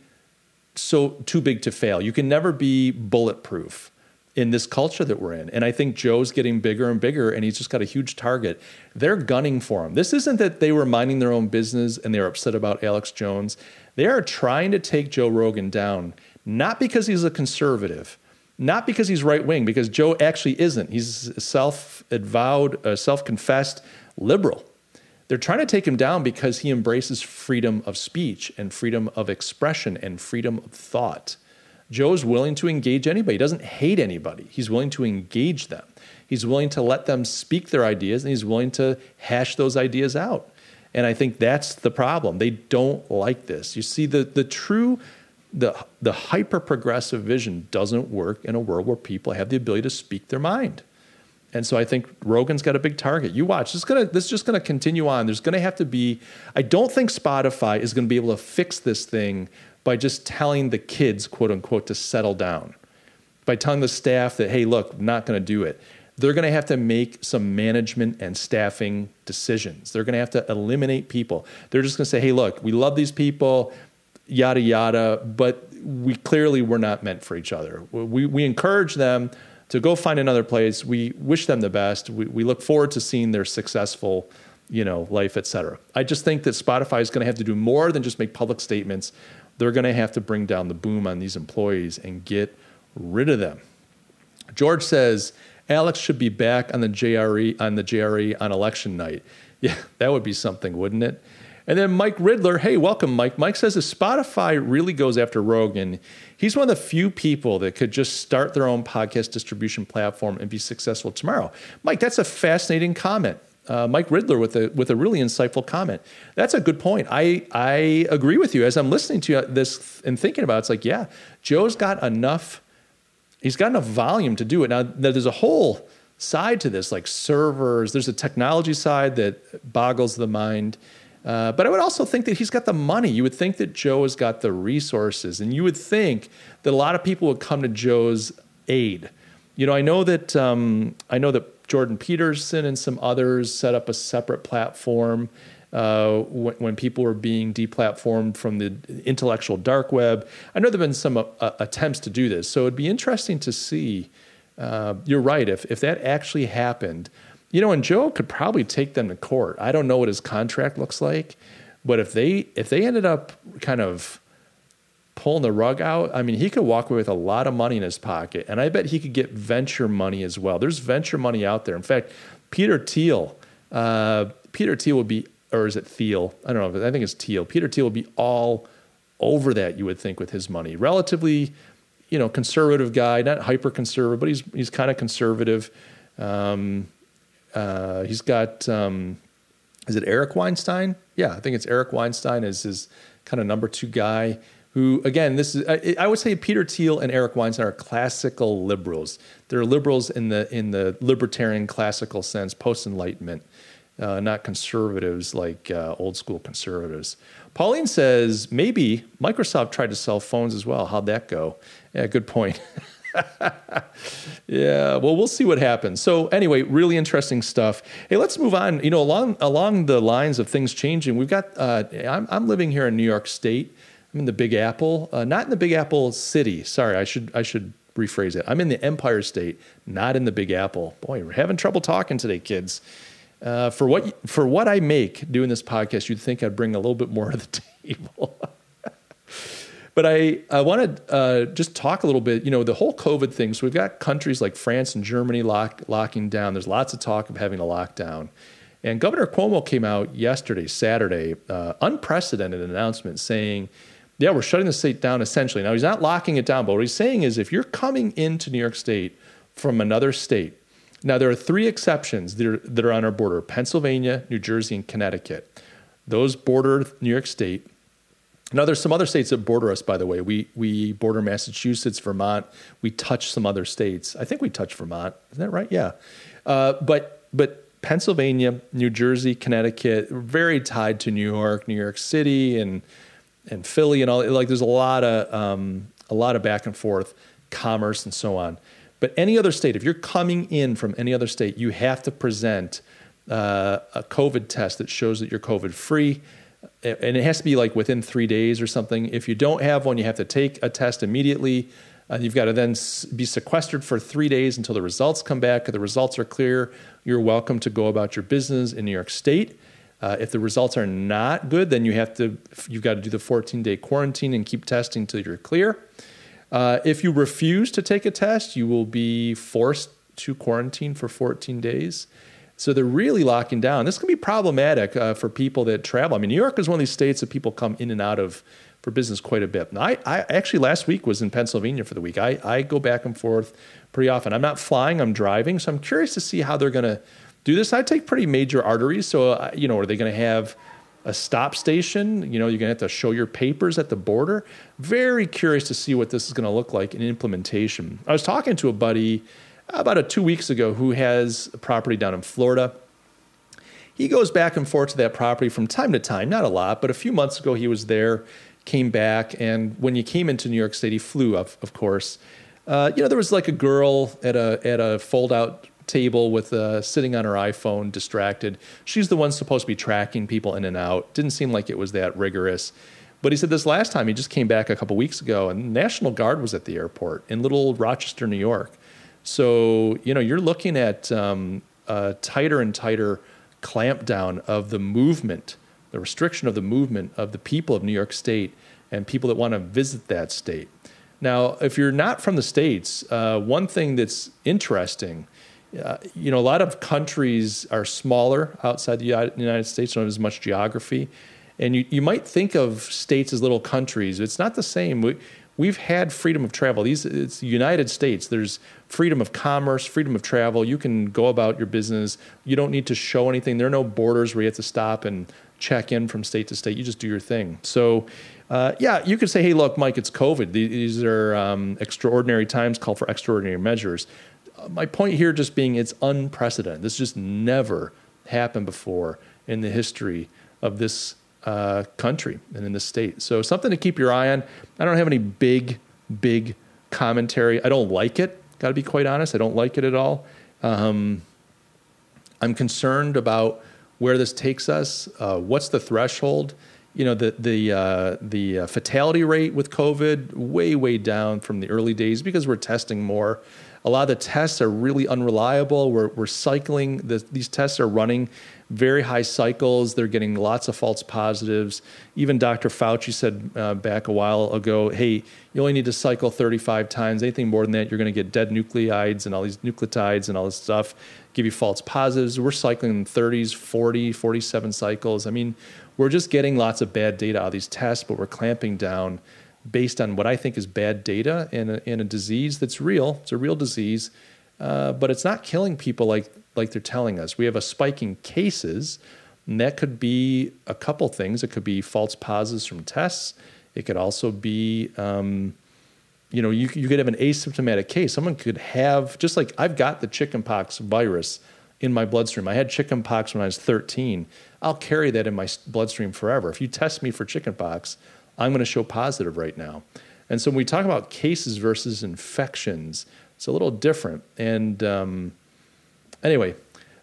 so too big to fail. You can never be bulletproof in this culture that we're in. And I think Joe's getting bigger and bigger, and he's just got a huge target. They're gunning for him. This isn't that they were minding their own business and they're upset about Alex Jones. They are trying to take Joe Rogan down, not because he's a conservative, not because he's right wing, because Joe actually isn't. He's a self avowed, self confessed liberal. They're trying to take him down because he embraces freedom of speech and freedom of expression and freedom of thought. Joe's willing to engage anybody. He doesn't hate anybody. He's willing to engage them. He's willing to let them speak their ideas and he's willing to hash those ideas out. And I think that's the problem. They don't like this. You see, the, the true, the, the hyper progressive vision doesn't work in a world where people have the ability to speak their mind. And so I think Rogan's got a big target. You watch. This is gonna this is just gonna continue on. There's gonna have to be. I don't think Spotify is gonna be able to fix this thing by just telling the kids, quote unquote, to settle down. by telling the staff that, hey, look, not going to do it. They're going to have to make some management and staffing decisions. They're going to have to eliminate people. They're just going to say, hey, look, we love these people, yada, yada, but we clearly were not meant for each other. We, we encourage them to go find another place. We wish them the best. We, we look forward to seeing their successful you know, life, et cetera. I just think that Spotify is going to have to do more than just make public statements. They're going to have to bring down the boom on these employees and get rid of them. George says Alex should be back on the JRE on the JRE on election night. Yeah, that would be something, wouldn't it? And then Mike Riddler, hey, welcome, Mike. Mike says if Spotify really goes after Rogan, he's one of the few people that could just start their own podcast distribution platform and be successful tomorrow. Mike, that's a fascinating comment uh, Mike Riddler with a with a really insightful comment. That's a good point. I I agree with you. As I'm listening to this and thinking about it, it's like, yeah, Joe's got enough. He's got enough volume to do it. Now there's a whole side to this, like servers. There's a technology side that boggles the mind. Uh, but I would also think that he's got the money. You would think that Joe has got the resources, and you would think that a lot of people would come to Joe's aid. You know, I know that um, I know that Jordan Peterson and some others set up a separate platform uh, when, when, people were being deplatformed from the intellectual dark web. I know there have been some uh, attempts to do this, so it'd be interesting to see. Uh, you're right. If if that actually happened, you know, and Joe could probably take them to court. I don't know what his contract looks like, but if they if they ended up kind of pulling the rug out, I mean, he could walk away with a lot of money in his pocket. And I bet he could get venture money as well. There's venture money out there. In fact, Peter Thiel, uh, Peter Thiel would be, or is it Thiel? I don't know. I think it's Thiel. Peter Thiel would be all over that, you would think, with his money. Relatively, you know, conservative guy, not hyper conservative, but he's, he's kind of conservative. Um, uh, he's got, um, is it Eric Weinstein? Yeah, I think it's Eric Weinstein is his kind of number two guy who again this is I, I, would say Peter Thiel and Eric Weinstein are classical liberals. They're liberals in the in the libertarian classical sense, post enlightenment, uh, not conservatives like uh, old school conservatives. Pauline says maybe Microsoft tried to sell phones as well. How'd that go? Yeah, good point. yeah, well, we'll see what happens. So anyway, really interesting stuff. Hey, let's move on. You know, along along the lines of things changing, we've got. Uh, I'm I'm living here in New York State. I'm in the Big Apple, uh, not in the Big Apple city. Sorry, I should I should rephrase it. I'm in the Empire State, not in the Big Apple. Boy, we're having trouble talking today, kids. Uh, for what for what I make doing this podcast, you'd think I'd bring a little bit more to the table. but I I want to uh, just talk a little bit. You know, the whole COVID thing. So we've got countries like France and Germany lock, locking down. There's lots of talk of having a lockdown. And Governor Cuomo came out yesterday, Saturday, uh, unprecedented announcement saying yeah, we're shutting the state down essentially. Now, he's not locking it down, but what he's saying is if you're coming into New York State from another state, now there are three exceptions that are, that are on our border Pennsylvania, New Jersey, and Connecticut. Those border New York State. Now, there's some other states that border us, by the way. We, we border Massachusetts, Vermont. We touch some other states. I think we touch Vermont. Isn't that right? Yeah. Uh, but, but Pennsylvania, New Jersey, Connecticut, very tied to New York, New York City, and and Philly and all like there's a lot of um, a lot of back and forth commerce and so on. But any other state, if you're coming in from any other state, you have to present uh, a COVID test that shows that you're COVID free. And it has to be like within three days or something. If you don't have one, you have to take a test immediately. Uh, you've got to then be sequestered for three days until the results come back. If the results are clear, you're welcome to go about your business in New York State. Uh, if the results are not good, then you have to you've got to do the 14 day quarantine and keep testing until you're clear. Uh, if you refuse to take a test, you will be forced to quarantine for 14 days. So they're really locking down. This can be problematic uh, for people that travel. I mean, New York is one of these states that people come in and out of for business quite a bit. And I, I actually last week was in Pennsylvania for the week. I, I go back and forth pretty often. I'm not flying, I'm driving. So I'm curious to see how they're going to do this. I take pretty major arteries. So, uh, you know, are they going to have a stop station? You know, you're going to have to show your papers at the border. Very curious to see what this is going to look like in implementation. I was talking to a buddy about a two weeks ago who has a property down in Florida. He goes back and forth to that property from time to time, not a lot, but a few months ago he was there, came back, and when you came into New York City, flew, of, of course. Uh, you know, there was like a girl at a at a fold out table with uh, sitting on her iPhone, distracted. She's the one supposed to be tracking people in and out. Didn't seem like it was that rigorous. But he said this last time he just came back a couple weeks ago, and National Guard was at the airport in Little Rochester, New York. So you know you're looking at um, a tighter and tighter clampdown of the movement, the restriction of the movement of the people of New York State and people that want to visit that state. Now, if you're not from the states, uh, one thing that's interesting, uh, you know, a lot of countries are smaller outside the United States, don't have as much geography, and you, you might think of states as little countries. It's not the same. We, we've had freedom of travel. These it's the United States. There's freedom of commerce, freedom of travel. You can go about your business. You don't need to show anything. There are no borders where you have to stop and check in from state to state. You just do your thing. So, uh, yeah, you could say, hey, look, Mike, it's COVID. These are um, extraordinary times, call for extraordinary measures. My point here just being it's unprecedented. This just never happened before in the history of this uh, country and in this state. So, something to keep your eye on. I don't have any big, big commentary. I don't like it, got to be quite honest. I don't like it at all. Um, I'm concerned about where this takes us. Uh, what's the threshold? You know, the the uh, the uh, fatality rate with COVID way way down from the early days because we're testing more. A lot of the tests are really unreliable. We're we're cycling. The, these tests are running very high cycles. They're getting lots of false positives. Even Dr. Fauci said uh, back a while ago, "Hey, you only need to cycle 35 times. Anything more than that, you're going to get dead nucleides and all these nucleotides and all this stuff, give you false positives." We're cycling 30s, 40, 47 cycles. I mean, we're just getting lots of bad data out of these tests, but we're clamping down based on what I think is bad data in a, in a disease that's real. It's a real disease, uh, but it's not killing people like like they're telling us. We have a spike in cases, and that could be a couple things. It could be false positives from tests. It could also be, um, you know, you, you could have an asymptomatic case. Someone could have, just like I've got the chickenpox virus in my bloodstream. I had chickenpox when I was 13. I'll carry that in my bloodstream forever. If you test me for chickenpox, I'm going to show positive right now. And so when we talk about cases versus infections, it's a little different. And um, Anyway,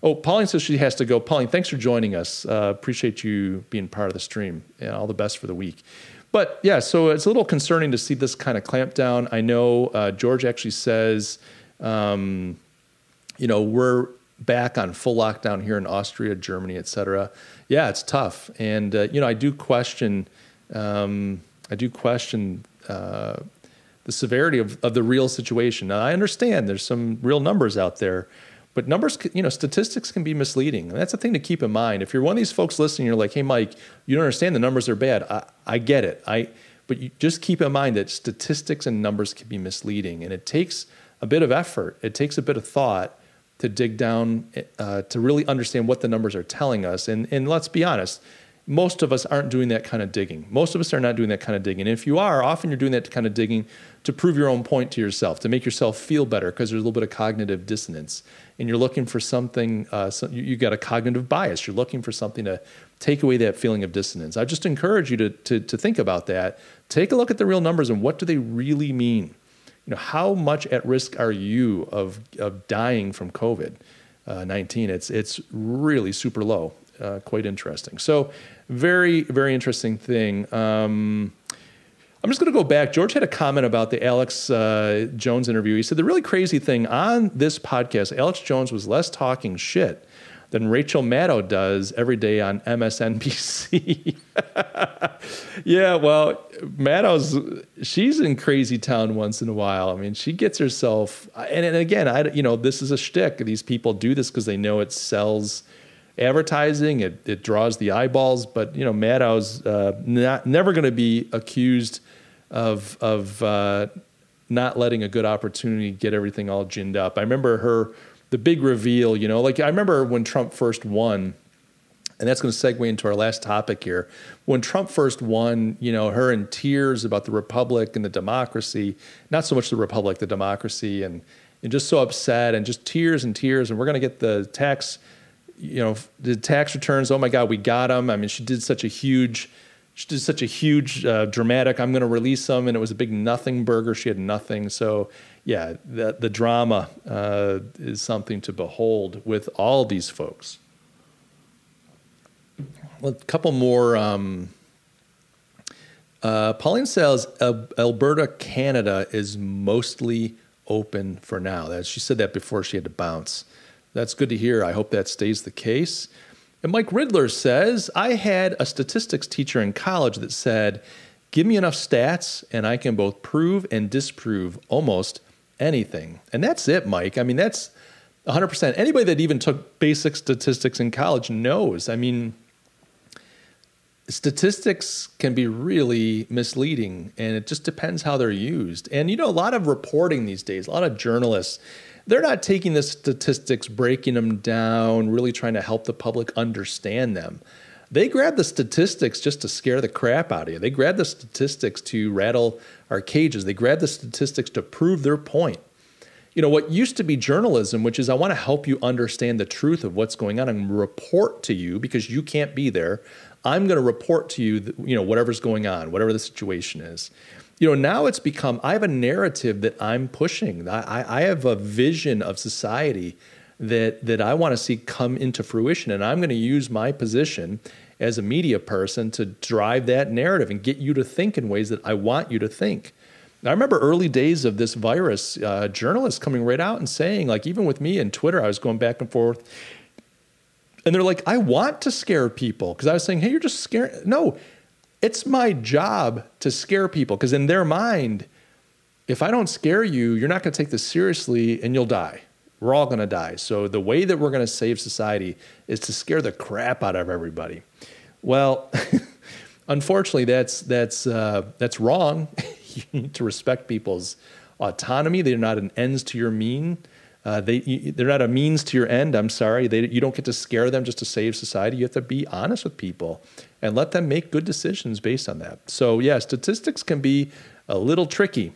oh, Pauline says she has to go. Pauline, thanks for joining us. Uh, appreciate you being part of the stream. And all the best for the week. But yeah, so it's a little concerning to see this kind of clamp down. I know uh, George actually says, um, you know, we're back on full lockdown here in Austria, Germany, et cetera. Yeah, it's tough. And, uh, you know, I do question, um, I do question uh, the severity of, of the real situation. Now, I understand there's some real numbers out there, but numbers, you know, statistics can be misleading. And that's a thing to keep in mind. If you're one of these folks listening, you're like, hey, Mike, you don't understand the numbers are bad. I, I get it. I, but you just keep in mind that statistics and numbers can be misleading. And it takes a bit of effort, it takes a bit of thought to dig down uh, to really understand what the numbers are telling us. And, and let's be honest, most of us aren't doing that kind of digging. Most of us are not doing that kind of digging. And if you are, often you're doing that kind of digging to prove your own point to yourself, to make yourself feel better because there's a little bit of cognitive dissonance. And you're looking for something, uh, so you, you got a cognitive bias. You're looking for something to take away that feeling of dissonance. I just encourage you to, to, to think about that. Take a look at the real numbers and what do they really mean? You know, how much at risk are you of, of dying from COVID? Uh, 19 it's it's really super low uh, quite interesting so very, very interesting thing. Um, I'm just going to go back. George had a comment about the Alex uh, Jones interview. He said the really crazy thing on this podcast, Alex Jones was less talking shit than Rachel Maddow does every day on MSNBC. yeah, well, Maddow's she's in crazy town once in a while. I mean, she gets herself, and, and again, I you know this is a shtick. These people do this because they know it sells advertising. It, it draws the eyeballs, but you know Maddow's uh, not never going to be accused of of uh, not letting a good opportunity get everything all ginned up. I remember her the big reveal. You know, like I remember when Trump first won. And that's going to segue into our last topic here. When Trump first won, you know, her in tears about the republic and the democracy, not so much the republic, the democracy, and, and just so upset and just tears and tears. And we're going to get the tax you know, the tax returns. Oh my God, we got them. I mean, she did such a huge, she did such a huge uh, dramatic. I'm going to release them, and it was a big nothing burger. She had nothing. So yeah, the the drama uh, is something to behold with all these folks. Well, a couple more. Um, uh, Pauline says Alberta, Canada is mostly open for now. That she said that before she had to bounce. That's good to hear. I hope that stays the case. And Mike Riddler says, I had a statistics teacher in college that said, Give me enough stats and I can both prove and disprove almost anything. And that's it, Mike. I mean, that's 100%. Anybody that even took basic statistics in college knows. I mean, statistics can be really misleading and it just depends how they're used. And you know, a lot of reporting these days, a lot of journalists, they're not taking the statistics, breaking them down, really trying to help the public understand them. They grab the statistics just to scare the crap out of you. They grab the statistics to rattle our cages. They grab the statistics to prove their point. You know, what used to be journalism, which is I want to help you understand the truth of what's going on and report to you because you can't be there. I'm going to report to you, you know, whatever's going on, whatever the situation is you know now it's become i have a narrative that i'm pushing i, I have a vision of society that that i want to see come into fruition and i'm going to use my position as a media person to drive that narrative and get you to think in ways that i want you to think I remember early days of this virus, uh, journalists coming right out and saying, like, even with me and Twitter, I was going back and forth. And they're like, I want to scare people. Because I was saying, hey, you're just scared. No, it's my job to scare people because in their mind, if I don't scare you, you're not going to take this seriously and you'll die. We're all going to die. So the way that we're going to save society is to scare the crap out of everybody. Well, unfortunately, that's that's uh, that's wrong. you need to respect people's autonomy. They're not an ends to your mean. Uh, they they're not a means to your end. I'm sorry. They, you don't get to scare them just to save society. You have to be honest with people and let them make good decisions based on that. So yeah, statistics can be a little tricky,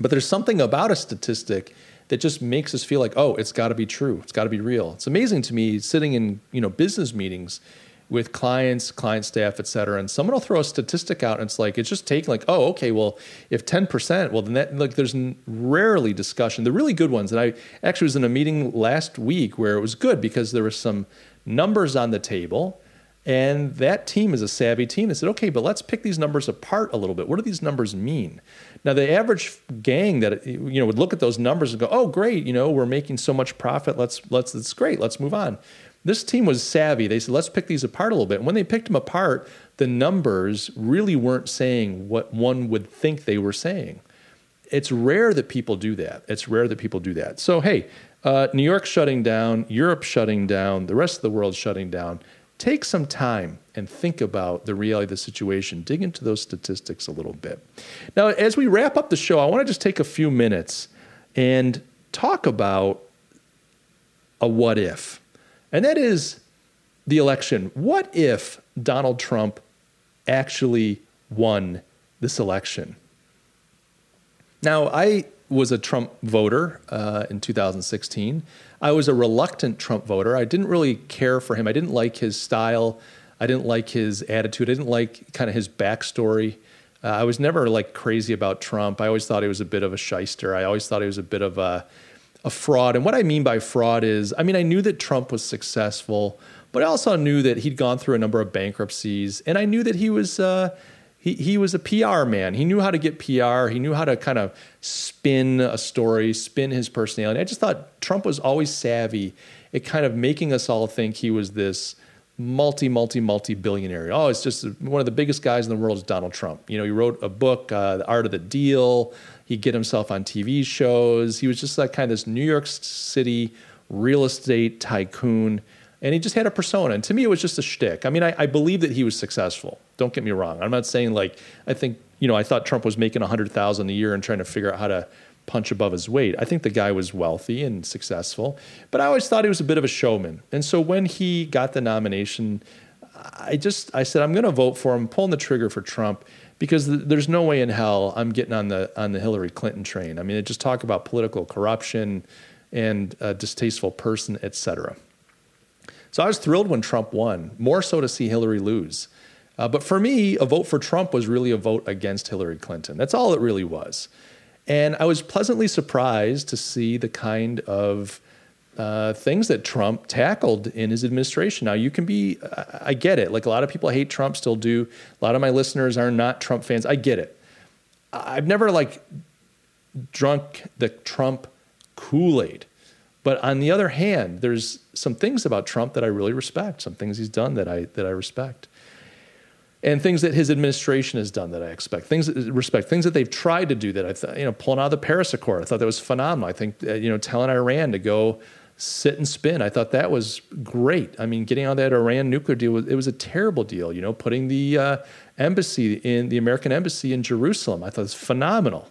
but there's something about a statistic that just makes us feel like oh, it's got to be true. It's got to be real. It's amazing to me sitting in you know business meetings with clients, client staff, et cetera. And someone will throw a statistic out and it's like, it's just taking like, oh, okay, well, if 10%, well, then that, like, there's rarely discussion. The really good ones, and I actually was in a meeting last week where it was good because there were some numbers on the table. And that team is a savvy team. They said, okay, but let's pick these numbers apart a little bit. What do these numbers mean? Now, the average gang that you know would look at those numbers and go, "Oh, great! You know, we're making so much profit. Let's let's it's great. Let's move on." This team was savvy. They said, let's pick these apart a little bit. And when they picked them apart, the numbers really weren't saying what one would think they were saying. It's rare that people do that. It's rare that people do that. So, hey, uh, New York shutting down, Europe shutting down, the rest of the world shutting down. Take some time and think about the reality of the situation. Dig into those statistics a little bit. Now, as we wrap up the show, I want to just take a few minutes and talk about a what if and that is the election. What if Donald Trump actually won this election? Now, I was a Trump voter uh, in 2016. I was a reluctant Trump voter. I didn't really care for him. I didn't like his style. I didn't like his attitude. I didn't like kind of his backstory. Uh, I was never like crazy about Trump. I always thought he was a bit of a shyster. I always thought he was a bit of a a fraud. And what I mean by fraud is, I mean, I knew that Trump was successful, but I also knew that he'd gone through a number of bankruptcies, and I knew that he was. Uh, he, he was a PR man. He knew how to get PR. He knew how to kind of spin a story, spin his personality. I just thought Trump was always savvy at kind of making us all think he was this multi, multi, multi billionaire. Oh, it's just one of the biggest guys in the world is Donald Trump. You know, he wrote a book, uh, The Art of the Deal. He'd get himself on TV shows. He was just like kind of this New York City real estate tycoon. And he just had a persona. And to me, it was just a shtick. I mean, I, I believe that he was successful. Don't get me wrong. I'm not saying like, I think, you know, I thought Trump was making 100000 a year and trying to figure out how to punch above his weight. I think the guy was wealthy and successful, but I always thought he was a bit of a showman. And so when he got the nomination, I just I said I'm going to vote for him, pulling the trigger for Trump because there's no way in hell I'm getting on the on the Hillary Clinton train. I mean, just talk about political corruption and a distasteful person, etc. So I was thrilled when Trump won, more so to see Hillary lose. Uh, but for me, a vote for Trump was really a vote against Hillary Clinton. That's all it really was. And I was pleasantly surprised to see the kind of uh, things that Trump tackled in his administration. Now, you can be, I get it. Like a lot of people hate Trump, still do. A lot of my listeners are not Trump fans. I get it. I've never like drunk the Trump Kool Aid. But on the other hand, there's some things about Trump that I really respect, some things he's done that I, that I respect and things that his administration has done that I expect, things that respect, things that they've tried to do that I thought, you know, pulling out of the Paris Accord. I thought that was phenomenal. I think, uh, you know, telling Iran to go sit and spin. I thought that was great. I mean, getting on that Iran nuclear deal, it was a terrible deal. You know, putting the uh, embassy in the American embassy in Jerusalem, I thought it was phenomenal.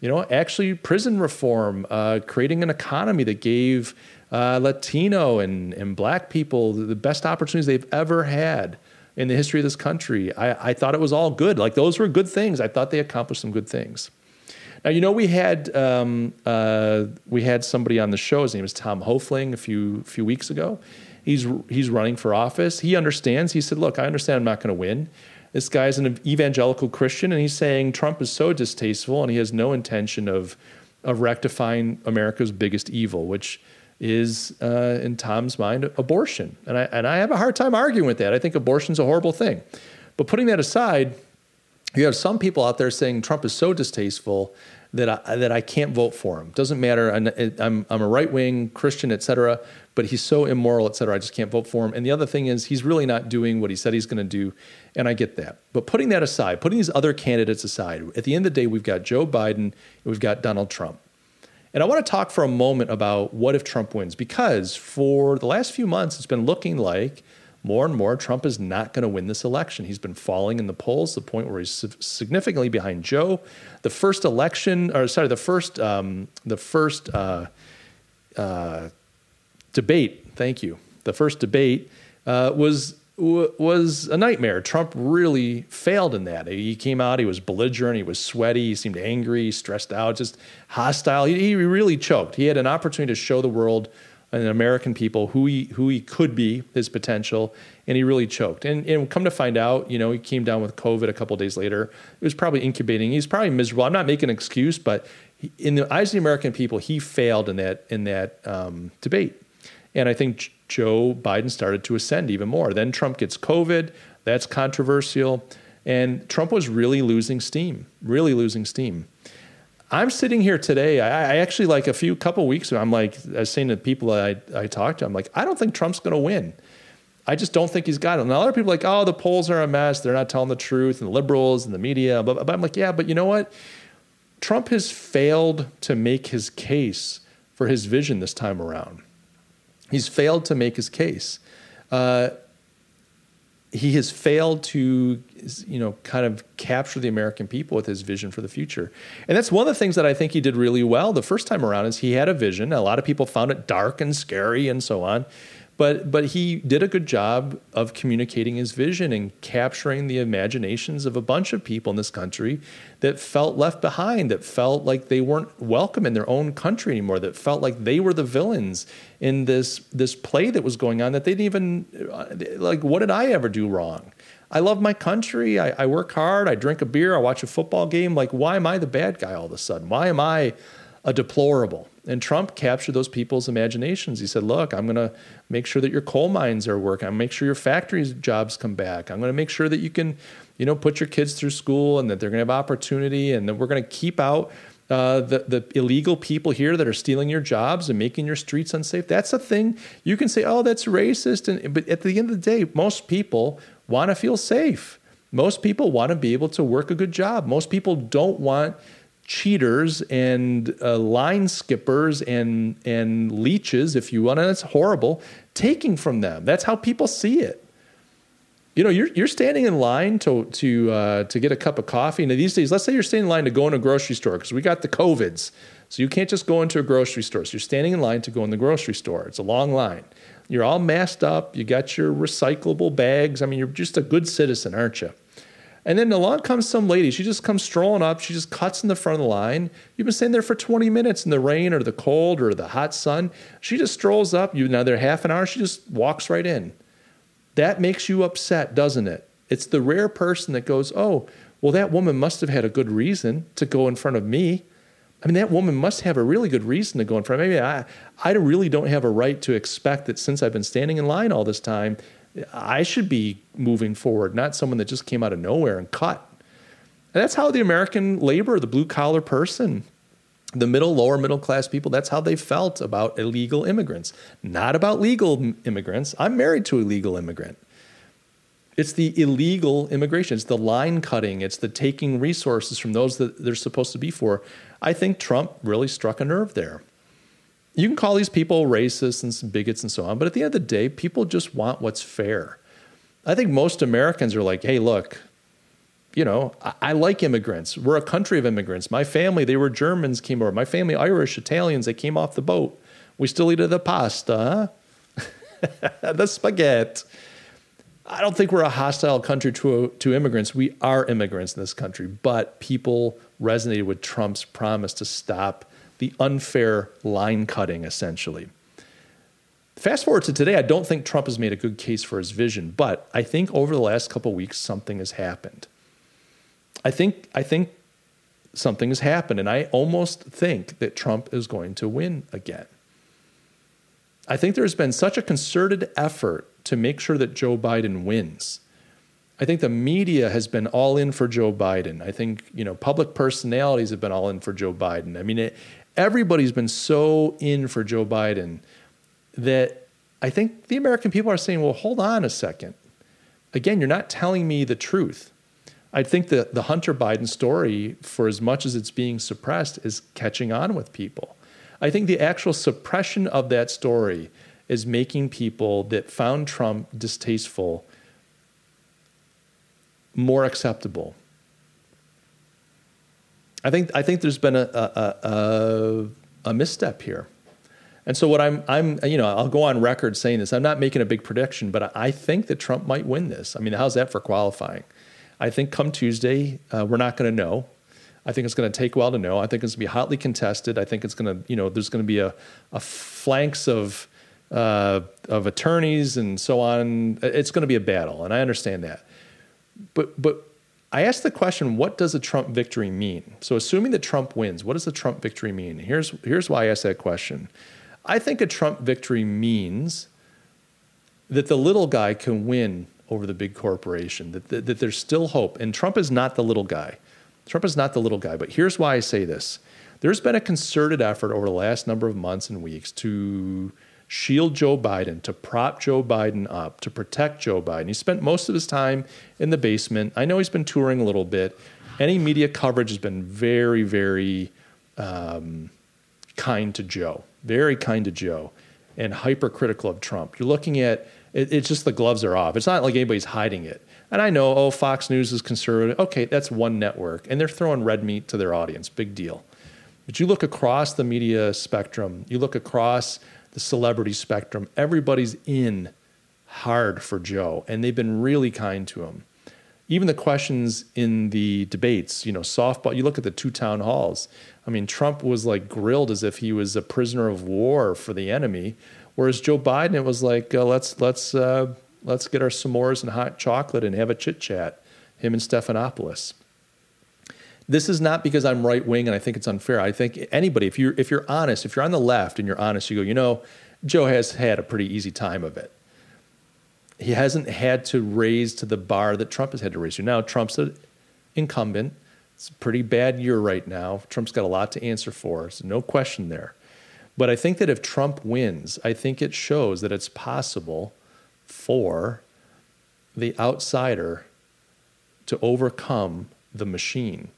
You know, actually, prison reform, uh, creating an economy that gave uh, Latino and, and black people the best opportunities they've ever had in the history of this country. I, I thought it was all good. Like those were good things. I thought they accomplished some good things. Now you know we had um, uh, we had somebody on the show. His name is Tom Hofling a few few weeks ago. He's he's running for office. He understands. He said, "Look, I understand. I'm not going to win. This guy's an evangelical Christian, and he's saying Trump is so distasteful, and he has no intention of of rectifying America's biggest evil, which is, uh, in Tom's mind, abortion. And I, and I have a hard time arguing with that. I think abortion's a horrible thing. But putting that aside, you have some people out there saying Trump is so distasteful that I, that I can't vote for him. Doesn't matter. I'm, I'm a right wing Christian, et cetera, but he's so immoral, et cetera. I just can't vote for him. And the other thing is, he's really not doing what he said he's going to do. And I get that. But putting that aside, putting these other candidates aside, at the end of the day, we've got Joe Biden and we've got Donald Trump. And I want to talk for a moment about what if Trump wins, because for the last few months, it's been looking like more and more Trump is not going to win this election. He's been falling in the polls to the point where he's significantly behind Joe. The first election, or sorry, the first, um, the first uh, uh, debate. Thank you. The first debate uh, was was a nightmare. Trump really failed in that. He came out, he was belligerent, he was sweaty, he seemed angry, stressed out, just hostile. He, he really choked. He had an opportunity to show the world and American people who he who he could be, his potential, and he really choked. And, and come to find out, you know, he came down with COVID a couple days later. It was probably incubating. He's probably miserable. I'm not making an excuse, but in the eyes of the American people, he failed in that in that um, debate. And I think Joe Biden started to ascend even more. Then Trump gets COVID. That's controversial. And Trump was really losing steam, really losing steam. I'm sitting here today. I, I actually, like a few couple weeks ago, I'm like, I was saying to people I, I talked to, I'm like, I don't think Trump's going to win. I just don't think he's got it. And a lot of people are like, oh, the polls are a mess. They're not telling the truth, and the liberals and the media. But, but I'm like, yeah, but you know what? Trump has failed to make his case for his vision this time around. He's failed to make his case. Uh, he has failed to, you know, kind of capture the American people with his vision for the future. And that's one of the things that I think he did really well the first time around is he had a vision. A lot of people found it dark and scary and so on. But, but he did a good job of communicating his vision and capturing the imaginations of a bunch of people in this country that felt left behind, that felt like they weren't welcome in their own country anymore, that felt like they were the villains in this, this play that was going on that they didn't even, uh, like, what did I ever do wrong? I love my country. I, I work hard. I drink a beer. I watch a football game. Like, why am I the bad guy all of a sudden? Why am I a deplorable? And Trump captured those people's imaginations. He said, Look, I'm going to make sure that your coal mines are working. I'm going to make sure your factories jobs come back. I'm going to make sure that you can, you know, put your kids through school and that they're going to have opportunity and that we're going to keep out uh, the, the illegal people here that are stealing your jobs and making your streets unsafe. That's a thing you can say, oh, that's racist. And, but at the end of the day, most people want to feel safe. Most people want to be able to work a good job. Most people don't want cheaters and uh, line skippers and and leeches, if you want, and it's horrible, taking from them. That's how people see it. You know, you're you're standing in line to to uh, to get a cup of coffee. Now these days, let's say you're standing in line to go in a grocery store because we got the covids, so you can't just go into a grocery store. So you're standing in line to go in the grocery store. It's a long line. You're all masked up. You got your recyclable bags. I mean, you're just a good citizen, aren't you? And then along comes some lady. She just comes strolling up. She just cuts in the front of the line. You've been standing there for 20 minutes in the rain or the cold or the hot sun. She just strolls up. You've been there half an hour. She just walks right in. That makes you upset, doesn't it? It's the rare person that goes, oh, well, that woman must have had a good reason to go in front of me. I mean, that woman must have a really good reason to go in front. Maybe I, I really don't have a right to expect that since I've been standing in line all this time, I should be moving forward, not someone that just came out of nowhere and cut. And that's how the American labor, the blue collar person, the middle, lower middle class people, that's how they felt about illegal immigrants, not about legal immigrants. I'm married to a legal immigrant. It's the illegal immigration. It's the line cutting. It's the taking resources from those that they're supposed to be for. I think Trump really struck a nerve there. You can call these people racists and bigots and so on, but at the end of the day, people just want what's fair. I think most Americans are like, hey, look, you know, I, I, like immigrants. We're a country of immigrants. My family, they were Germans, came over. My family, Irish, Italians, they came off the boat. We still eat the pasta, the spaghetti. I don't think we're a hostile country to, to immigrants. We are immigrants in this country, but people resonated with Trump's promise to stop the unfair line cutting, essentially. Fast forward to today, I don't think Trump has made a good case for his vision, but I think over the last couple weeks, something has happened. I think, I think something has happened, and I almost think that Trump is going to win again. I think there's been such a concerted effort to make sure that Joe Biden wins. I think the media has been all in for Joe Biden. I think you know public personalities have been all in for Joe Biden. I mean, it, everybody's been so in for Joe Biden that I think the American people are saying, "Well, hold on a second. Again, you're not telling me the truth." I think that the Hunter Biden story, for as much as it's being suppressed, is catching on with people. I think the actual suppression of that story is making people that found Trump distasteful more acceptable. I think I think there's been a a, a, a misstep here. And so what I'm I'm you know I'll go on record saying this. I'm not making a big prediction, but I think that Trump might win this. I mean, how's that for qualifying? I think come Tuesday uh, we're not going to know. I think it's going to take a while to know. I think it's going to be hotly contested. I think it's going to you know there's going to be a, a flanks of uh, of attorneys and so on. It's going to be a battle, and I understand that. But but I asked the question: What does a Trump victory mean? So, assuming that Trump wins, what does a Trump victory mean? Here's here's why I asked that question. I think a Trump victory means that the little guy can win over the big corporation. That, that, that there's still hope, and Trump is not the little guy. Trump is not the little guy. But here's why I say this: There's been a concerted effort over the last number of months and weeks to shield Joe Biden, to prop Joe Biden up, to protect Joe Biden. He spent most of his time in the basement. I know he's been touring a little bit. Any media coverage has been very, very um, kind to Joe, very kind to Joe, and hypercritical of Trump. You're looking at it, it's just the gloves are off. It's not like anybody's hiding it. And I know, oh, Fox News is conservative. Okay, that's one network, and they're throwing red meat to their audience. Big deal. But you look across the media spectrum, you look across the celebrity spectrum. Everybody's in hard for Joe, and they've been really kind to him. Even the questions in the debates, you know, softball, you look at the two town halls. I mean, Trump was like grilled as if he was a prisoner of war for the enemy, whereas Joe Biden, it was like, uh, let's, let's, uh, let's get our s'mores and hot chocolate and have a chit chat, him and Stephanopoulos this is not because I'm right wing and I think it's unfair. I think anybody, if you're if you're honest, if you're on the left and you're honest, you go, you know, Joe has had a pretty easy time of it. He hasn't had to raise to the bar that Trump has had to raise to. Now Trump's an incumbent. It's a pretty bad year right now. Trump's got a lot to answer for. So no question there. But I think that if Trump wins, I think it shows that it's possible for the outsider to overcome the machine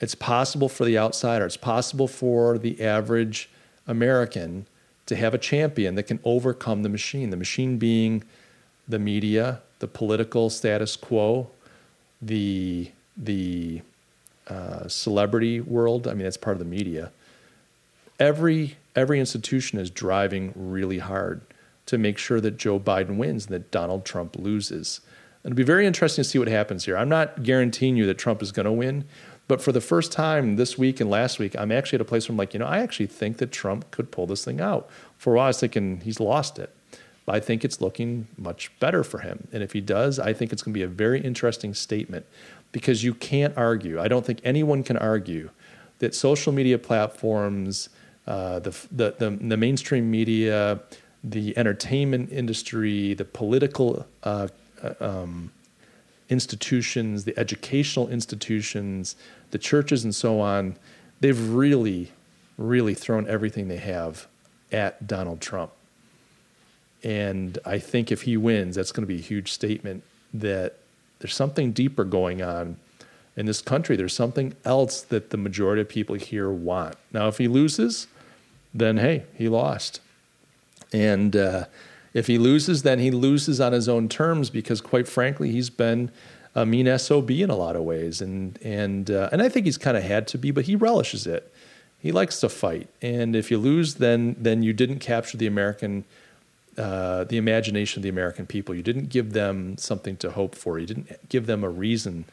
it's possible for the outsider, it's possible for the average American to have a champion that can overcome the machine. The machine being the media, the political status quo, the the uh, celebrity world. I mean, that's part of the media. Every every institution is driving really hard to make sure that Joe Biden wins and that Donald Trump loses. It'll be very interesting to see what happens here. I'm not guaranteeing you that Trump is going to win, but for the first time this week and last week, I'm actually at a place where I'm like, you know, I actually think that Trump could pull this thing out. For a while, I was thinking he's lost it. But I think it's looking much better for him. And if he does, I think it's going to be a very interesting statement because you can't argue. I don't think anyone can argue that social media platforms, uh, the, the, the, the, mainstream media, the entertainment industry, the political uh, uh, um, institutions, the educational institutions, the churches, and so on, they've really, really thrown everything they have at Donald Trump. And I think if he wins, that's going to be a huge statement that there's something deeper going on in this country. There's something else that the majority of people here want. Now, if he loses, then hey, he lost. And uh, if he loses, then he loses on his own terms because, quite frankly, he's been a mean SOB in a lot of ways. And, and, uh, and I think he's kind of had to be, but he relishes it. He likes to fight. And if you lose, then, then you didn't capture the American uh, the imagination of the American people. You didn't give them something to hope for. You didn't give them a reason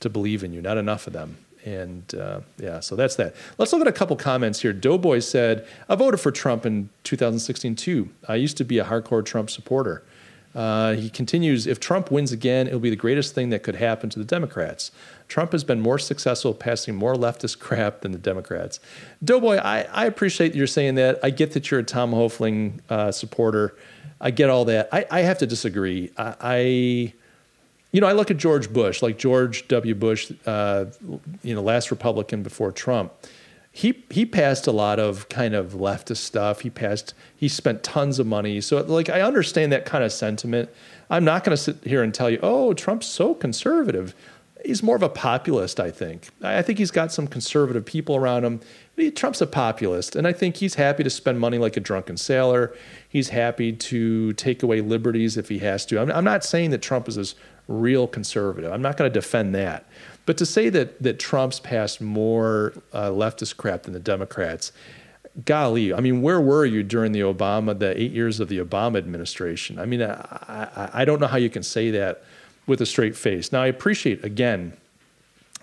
to believe in you. Not enough of them. And uh, yeah, so that's that. Let's look at a couple comments here. Doughboy said, I voted for Trump in 2016 too. I used to be a hardcore Trump supporter. Uh, he continues, if Trump wins again, it'll be the greatest thing that could happen to the Democrats. Trump has been more successful passing more leftist crap than the Democrats. Doughboy, I, I appreciate you're saying that. I get that you're a Tom Hoefling uh, supporter. I get all that. I, I have to disagree. I, I, you know, I look at George Bush, like George W. Bush, uh, you know, last Republican before Trump. He he passed a lot of kind of leftist stuff. He passed. He spent tons of money. So like I understand that kind of sentiment. I'm not going to sit here and tell you, oh, Trump's so conservative. He's more of a populist, I think. I think he's got some conservative people around him. Trump's a populist, and I think he's happy to spend money like a drunken sailor. He's happy to take away liberties if he has to. I'm, I'm not saying that Trump is this real conservative. I'm not going to defend that. But to say that that Trump's passed more uh, leftist crap than the Democrats, golly, I mean, where were you during the Obama, the eight years of the Obama administration? I mean, I, I, I don't know how you can say that with a straight face. Now, I appreciate again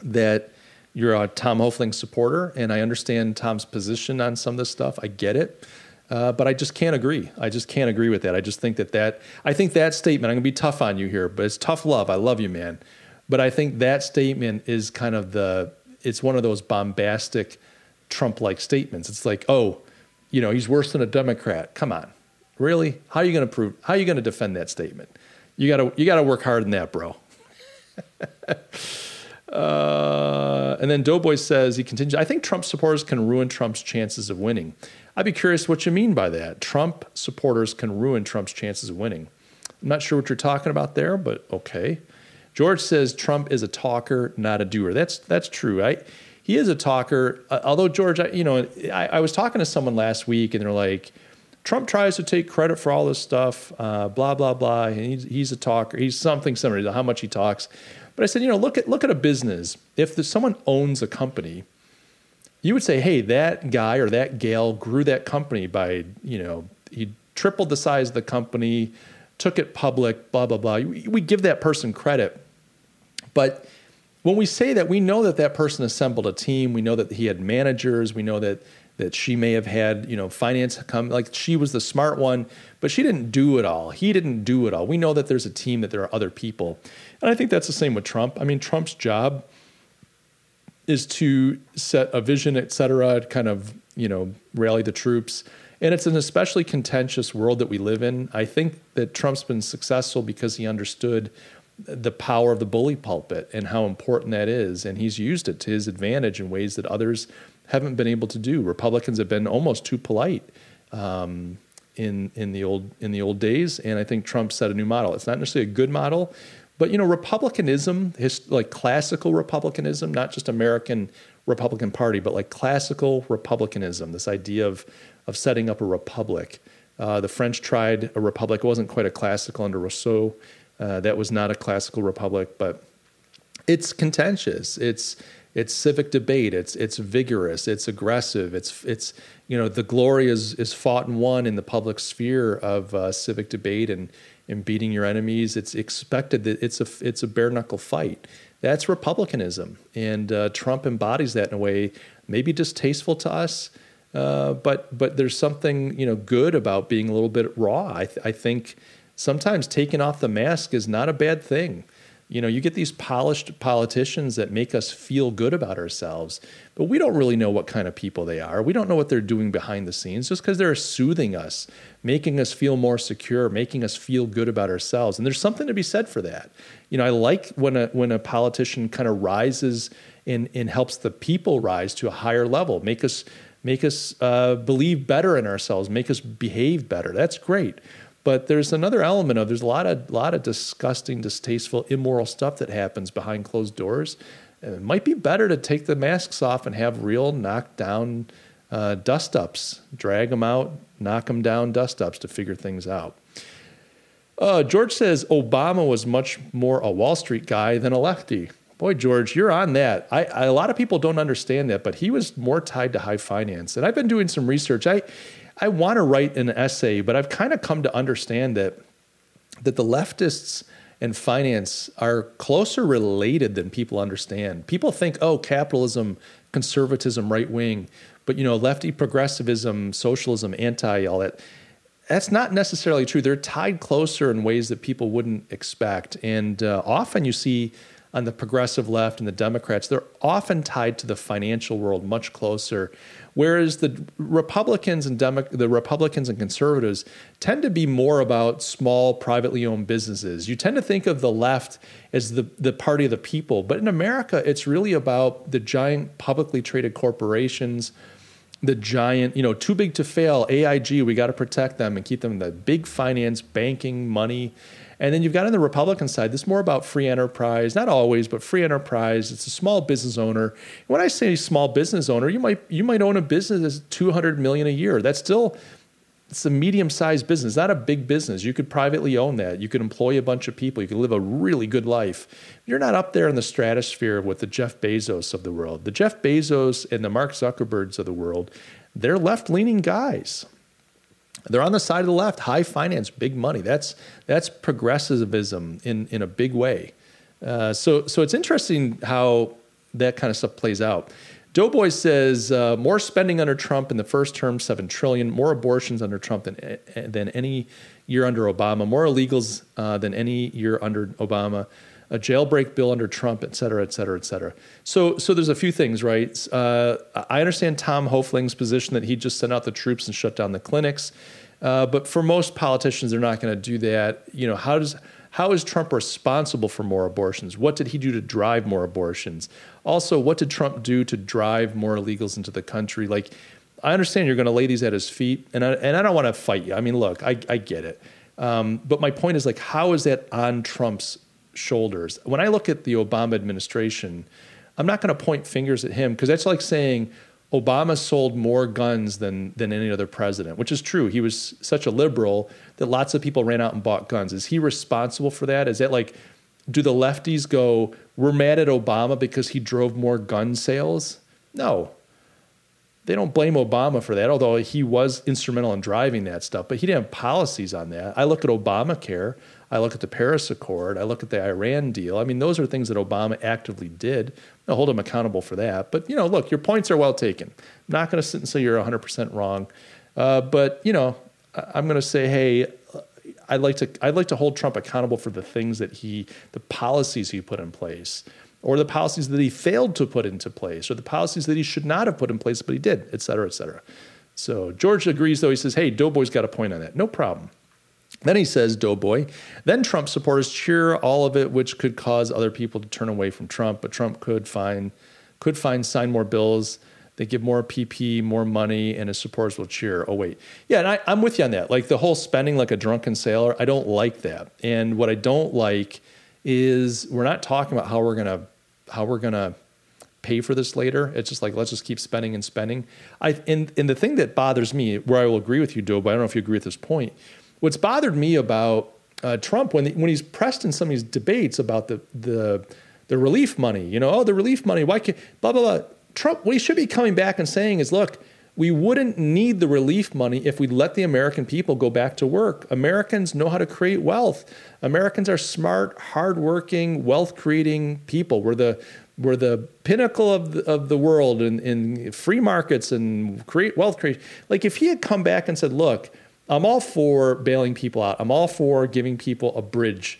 that you're a Tom Hoefling supporter, and I understand Tom's position on some of this stuff. I get it. Uh, but I just can't agree. I just can't agree with that. I just think that that I think that statement. I'm gonna be tough on you here, but it's tough love. I love you, man. But I think that statement is kind of the. It's one of those bombastic, Trump-like statements. It's like, oh, you know, he's worse than a Democrat. Come on, really? How are you gonna prove? How are you gonna defend that statement? You gotta you gotta work hard in that, bro. Uh, and then Doughboy says he continues. I think Trump supporters can ruin Trump's chances of winning. I'd be curious what you mean by that. Trump supporters can ruin Trump's chances of winning. I'm not sure what you're talking about there, but okay. George says Trump is a talker, not a doer. That's that's true. I, he is a talker. Uh, although George, I, you know, I, I, was talking to someone last week, and they're like, Trump tries to take credit for all this stuff, uh, blah blah blah. And he's, he's a talker. He's something similar to how much he talks. But I said, you know, look at look at a business. If someone owns a company, you would say, hey, that guy or that gal grew that company by, you know, he tripled the size of the company, took it public, blah blah blah. We give that person credit, but when we say that, we know that that person assembled a team. We know that he had managers. We know that that she may have had, you know, finance come like she was the smart one, but she didn't do it all. He didn't do it all. We know that there's a team, that there are other people. And I think that's the same with Trump. I mean, Trump's job is to set a vision, et cetera, kind of, you know, rally the troops. And it's an especially contentious world that we live in. I think that Trump's been successful because he understood the power of the bully pulpit and how important that is. And he's used it to his advantage in ways that others haven't been able to do. Republicans have been almost too polite um, in in the old in the old days, and I think Trump set a new model. It's not necessarily a good model, but you know, republicanism, his, like classical republicanism, not just American Republican Party, but like classical republicanism, this idea of of setting up a republic. Uh, the French tried a republic. It wasn't quite a classical under Rousseau. Uh, that was not a classical republic, but it's contentious. It's it's civic debate. It's it's vigorous. It's aggressive. It's it's you know the glory is is fought and won in the public sphere of uh, civic debate and in beating your enemies. It's expected that it's a it's a bare knuckle fight. That's republicanism, and uh, Trump embodies that in a way maybe distasteful to us, Uh, but but there's something you know good about being a little bit raw. I, th- I think sometimes taking off the mask is not a bad thing. You know, you get these polished politicians that make us feel good about ourselves, but we don't really know what kind of people they are. We don't know what they're doing behind the scenes just because they're soothing us, making us feel more secure, making us feel good about ourselves. And there's something to be said for that. You know, I like when a when a politician kind of rises and, and helps the people rise to a higher level, make us make us uh, believe better in ourselves, make us behave better. That's great. But there's another element of there's a lot of lot of disgusting, distasteful, immoral stuff that happens behind closed doors. And it might be better to take the masks off and have real knockdown uh, dust ups, drag them out, knock them down, dust ups to figure things out. Uh, George says Obama was much more a Wall Street guy than a lefty. Boy, George, you're on that. I, I, a lot of people don't understand that, but he was more tied to high finance. And I've been doing some research. I, I want to write an essay, but I've kind of come to understand that that the leftists and finance are closer related than people understand. People think, oh, capitalism, conservatism, right wing, but you know, lefty progressivism, socialism, anti, all that. That's not necessarily true. They're tied closer in ways that people wouldn't expect, and uh, often you see on the progressive left and the Democrats, they're often tied to the financial world much closer. Whereas the Republicans and Demo- the Republicans and conservatives tend to be more about small privately owned businesses. You tend to think of the left as the, the party of the people, but in America, it's really about the giant publicly traded corporations, the giant, you know, too big to fail, AIG, we got to protect them and keep them in the big finance, banking, money. And then you've got on the Republican side, this more about free enterprise, not always, but free enterprise. It's a small business owner. When I say small business owner, you might you might own a business that's 200 million a year. That's still it's a medium-sized business, not a big business. You could privately own that. You could employ a bunch of people. You could live a really good life. You're not up there in the stratosphere with the Jeff Bezos of the world. The Jeff Bezos and the Mark Zuckerbergs of the world, they're left-leaning guys. They're on the side of the left, high finance, big money. That's that's progressivism in in a big way. Uh, so so it's interesting how that kind of stuff plays out. Doughboy says uh, more spending under Trump in the first term, seven trillion. More abortions under Trump than than any year under Obama. More illegals uh, than any year under Obama. A jailbreak bill under Trump, et cetera, et cetera, et cetera. So, so there's a few things, right? Uh, I understand Tom Hoefling's position that he just sent out the troops and shut down the clinics. Uh, but for most politicians, they're not going to do that. You know, how does how is Trump responsible for more abortions? What did he do to drive more abortions? Also, what did Trump do to drive more illegals into the country? Like, I understand you're going to lay these at his feet, and I, and I don't want to fight you. I mean, look, I, I get it. Um, but my point is, like, how is that on Trump's shoulders? When I look at the Obama administration, I'm not going to point fingers at him because that's like saying, Obama sold more guns than than any other president, which is true. He was such a liberal that lots of people ran out and bought guns. Is he responsible for that? Is that like do the lefties go, we're mad at Obama because he drove more gun sales? No. They don't blame Obama for that, although he was instrumental in driving that stuff, but he didn't have policies on that. I look at Obamacare. I look at the Paris Accord, I look at the Iran deal. I mean, those are things that Obama actively did. I'll hold him accountable for that. But, you know, look, your points are well taken. I'm not going to sit and say you're 100% wrong. Uh, but, you know, I'm going to say, hey, I'd like to I'd like to hold Trump accountable for the things that he the policies he put in place or the policies that he failed to put into place or the policies that he should not have put in place but he did, et cetera, et cetera. So George agrees though he says, "Hey, Doughboy's got a point on that. No problem." Then he says, Doughboy. Then Trump supporters cheer all of it, which could cause other people to turn away from Trump. But Trump could find, could find sign more bills. They give more PP, more money, and his supporters will cheer. Oh wait, yeah, and I, I'm with you on that. Like the whole spending like a drunken sailor, I don't like that. And what I don't like is we're not talking about how we're gonna how we're gonna pay for this later. It's just like let's just keep spending and spending. I and, and the thing that bothers me, where I will agree with you, Doe, but I don't know if you agree with this point, What's bothered me about uh, Trump when the, when he's pressed in some of these debates about the the the relief money, you know, oh the relief money, why can't blah blah blah. Trump, what he should be coming back and saying is, look, we wouldn't need the relief money if we let the American people go back to work. Americans know how to create wealth. Americans are smart, hardworking, wealth creating people. We're the we're the pinnacle of the, of the world in, in free markets and create wealth creation. Like if he had come back and said, "Look, I'm all for bailing people out. I'm all for giving people a bridge."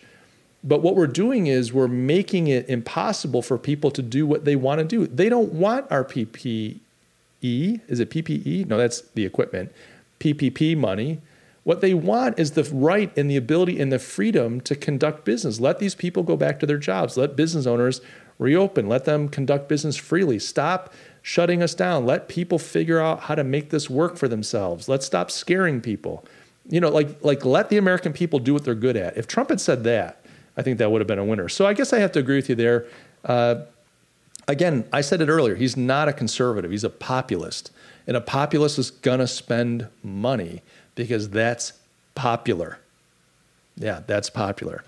But what we're doing is we're making it impossible for people to do what they want to do. They don't want our PPE. Is it PPE? No, that's the equipment. PPP money. What they want is the right and the ability and the freedom to conduct business. Let these people go back to their jobs. Let business owners reopen. Let them conduct business freely. Stop shutting us down. Let people figure out how to make this work for themselves. Let's stop scaring people. You know, like like let the American people do what they're good at. If Trump had said that, I think that would have been a winner. So I guess I have to agree with you there. Uh, again, I said it earlier. He's not a conservative. He's a populist, and a populist is gonna spend money because that's popular. Yeah, that's popular.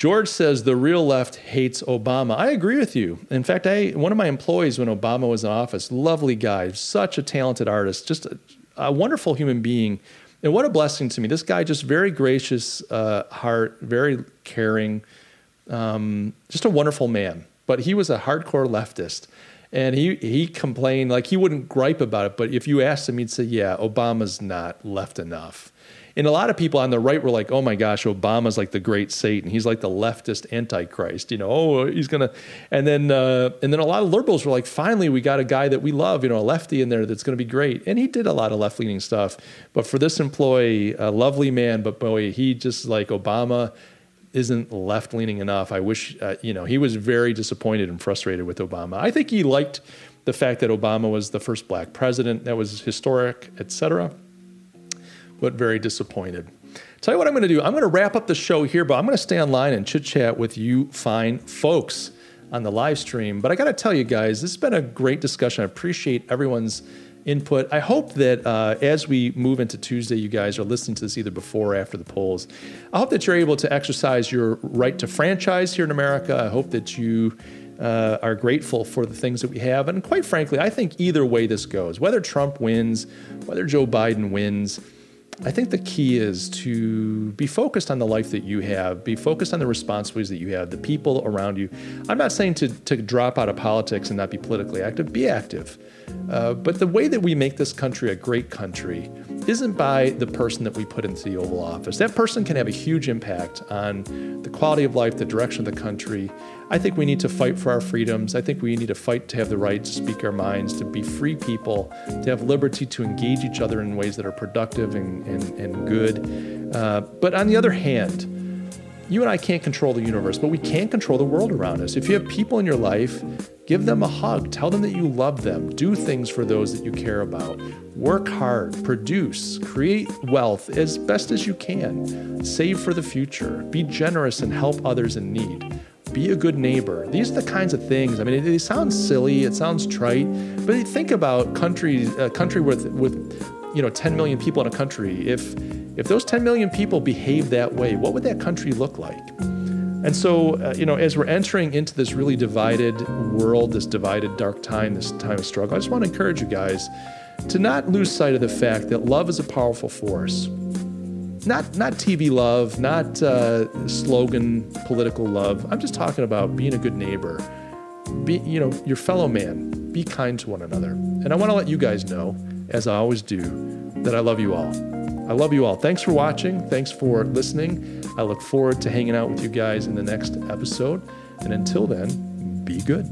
George says the real left hates Obama. I agree with you. In fact, I one of my employees when Obama was in office, lovely guy, such a talented artist, just a, a wonderful human being. And what a blessing to me. This guy, just very gracious uh, heart, very caring, um, just a wonderful man. But he was a hardcore leftist. And he, he complained, like he wouldn't gripe about it, but if you asked him, he'd say, Yeah, Obama's not left enough. And a lot of people on the right were like, oh my gosh, Obama's like the great Satan. He's like the leftist antichrist, you know, oh, he's going to, and then, uh, and then a lot of liberals were like, finally, we got a guy that we love, you know, a lefty in there that's going to be great. And he did a lot of left leaning stuff. But for this employee, a lovely man, but boy, he just like Obama isn't left leaning enough. I wish, uh, you know, he was very disappointed and frustrated with Obama. I think he liked the fact that Obama was the first black president. That was historic, et cetera but very disappointed. Tell you what I'm going to do. I'm going to wrap up the show here, but I'm going to stay online and chit chat with you fine folks on the live stream. But I got to tell you guys, this has been a great discussion. I appreciate everyone's input. I hope that uh, as we move into Tuesday, you guys are listening to this either before or after the polls. I hope that you're able to exercise your right to franchise here in America. I hope that you uh, are grateful for the things that we have. And quite frankly, I think either way this goes, whether Trump wins, whether Joe Biden wins, I think the key is to be focused on the life that you have, be focused on the responsibilities that you have, the people around you. I'm not saying to, to drop out of politics and not be politically active, be active. Uh, but the way that we make this country a great country isn't by the person that we put into the Oval Office. That person can have a huge impact on the quality of life, the direction of the country. I think we need to fight for our freedoms. I think we need to fight to have the right to speak our minds, to be free people, to have liberty to engage each other in ways that are productive and, and, and good. Uh, but on the other hand, you and I can't control the universe, but we can control the world around us. If you have people in your life, give them a hug. Tell them that you love them. Do things for those that you care about. Work hard, produce, create wealth as best as you can. Save for the future. Be generous and help others in need. Be a good neighbor. These are the kinds of things. I mean, it, it sounds silly, it sounds trite, but think about countries, a uh, country with with you know 10 million people in a country. If if those 10 million people behave that way, what would that country look like? And so, uh, you know, as we're entering into this really divided world, this divided dark time, this time of struggle, I just want to encourage you guys to not lose sight of the fact that love is a powerful force. Not, not TV love, not uh, slogan political love. I'm just talking about being a good neighbor. Be, you know, your fellow man. Be kind to one another. And I want to let you guys know, as I always do, that I love you all. I love you all. Thanks for watching. Thanks for listening. I look forward to hanging out with you guys in the next episode. And until then, be good.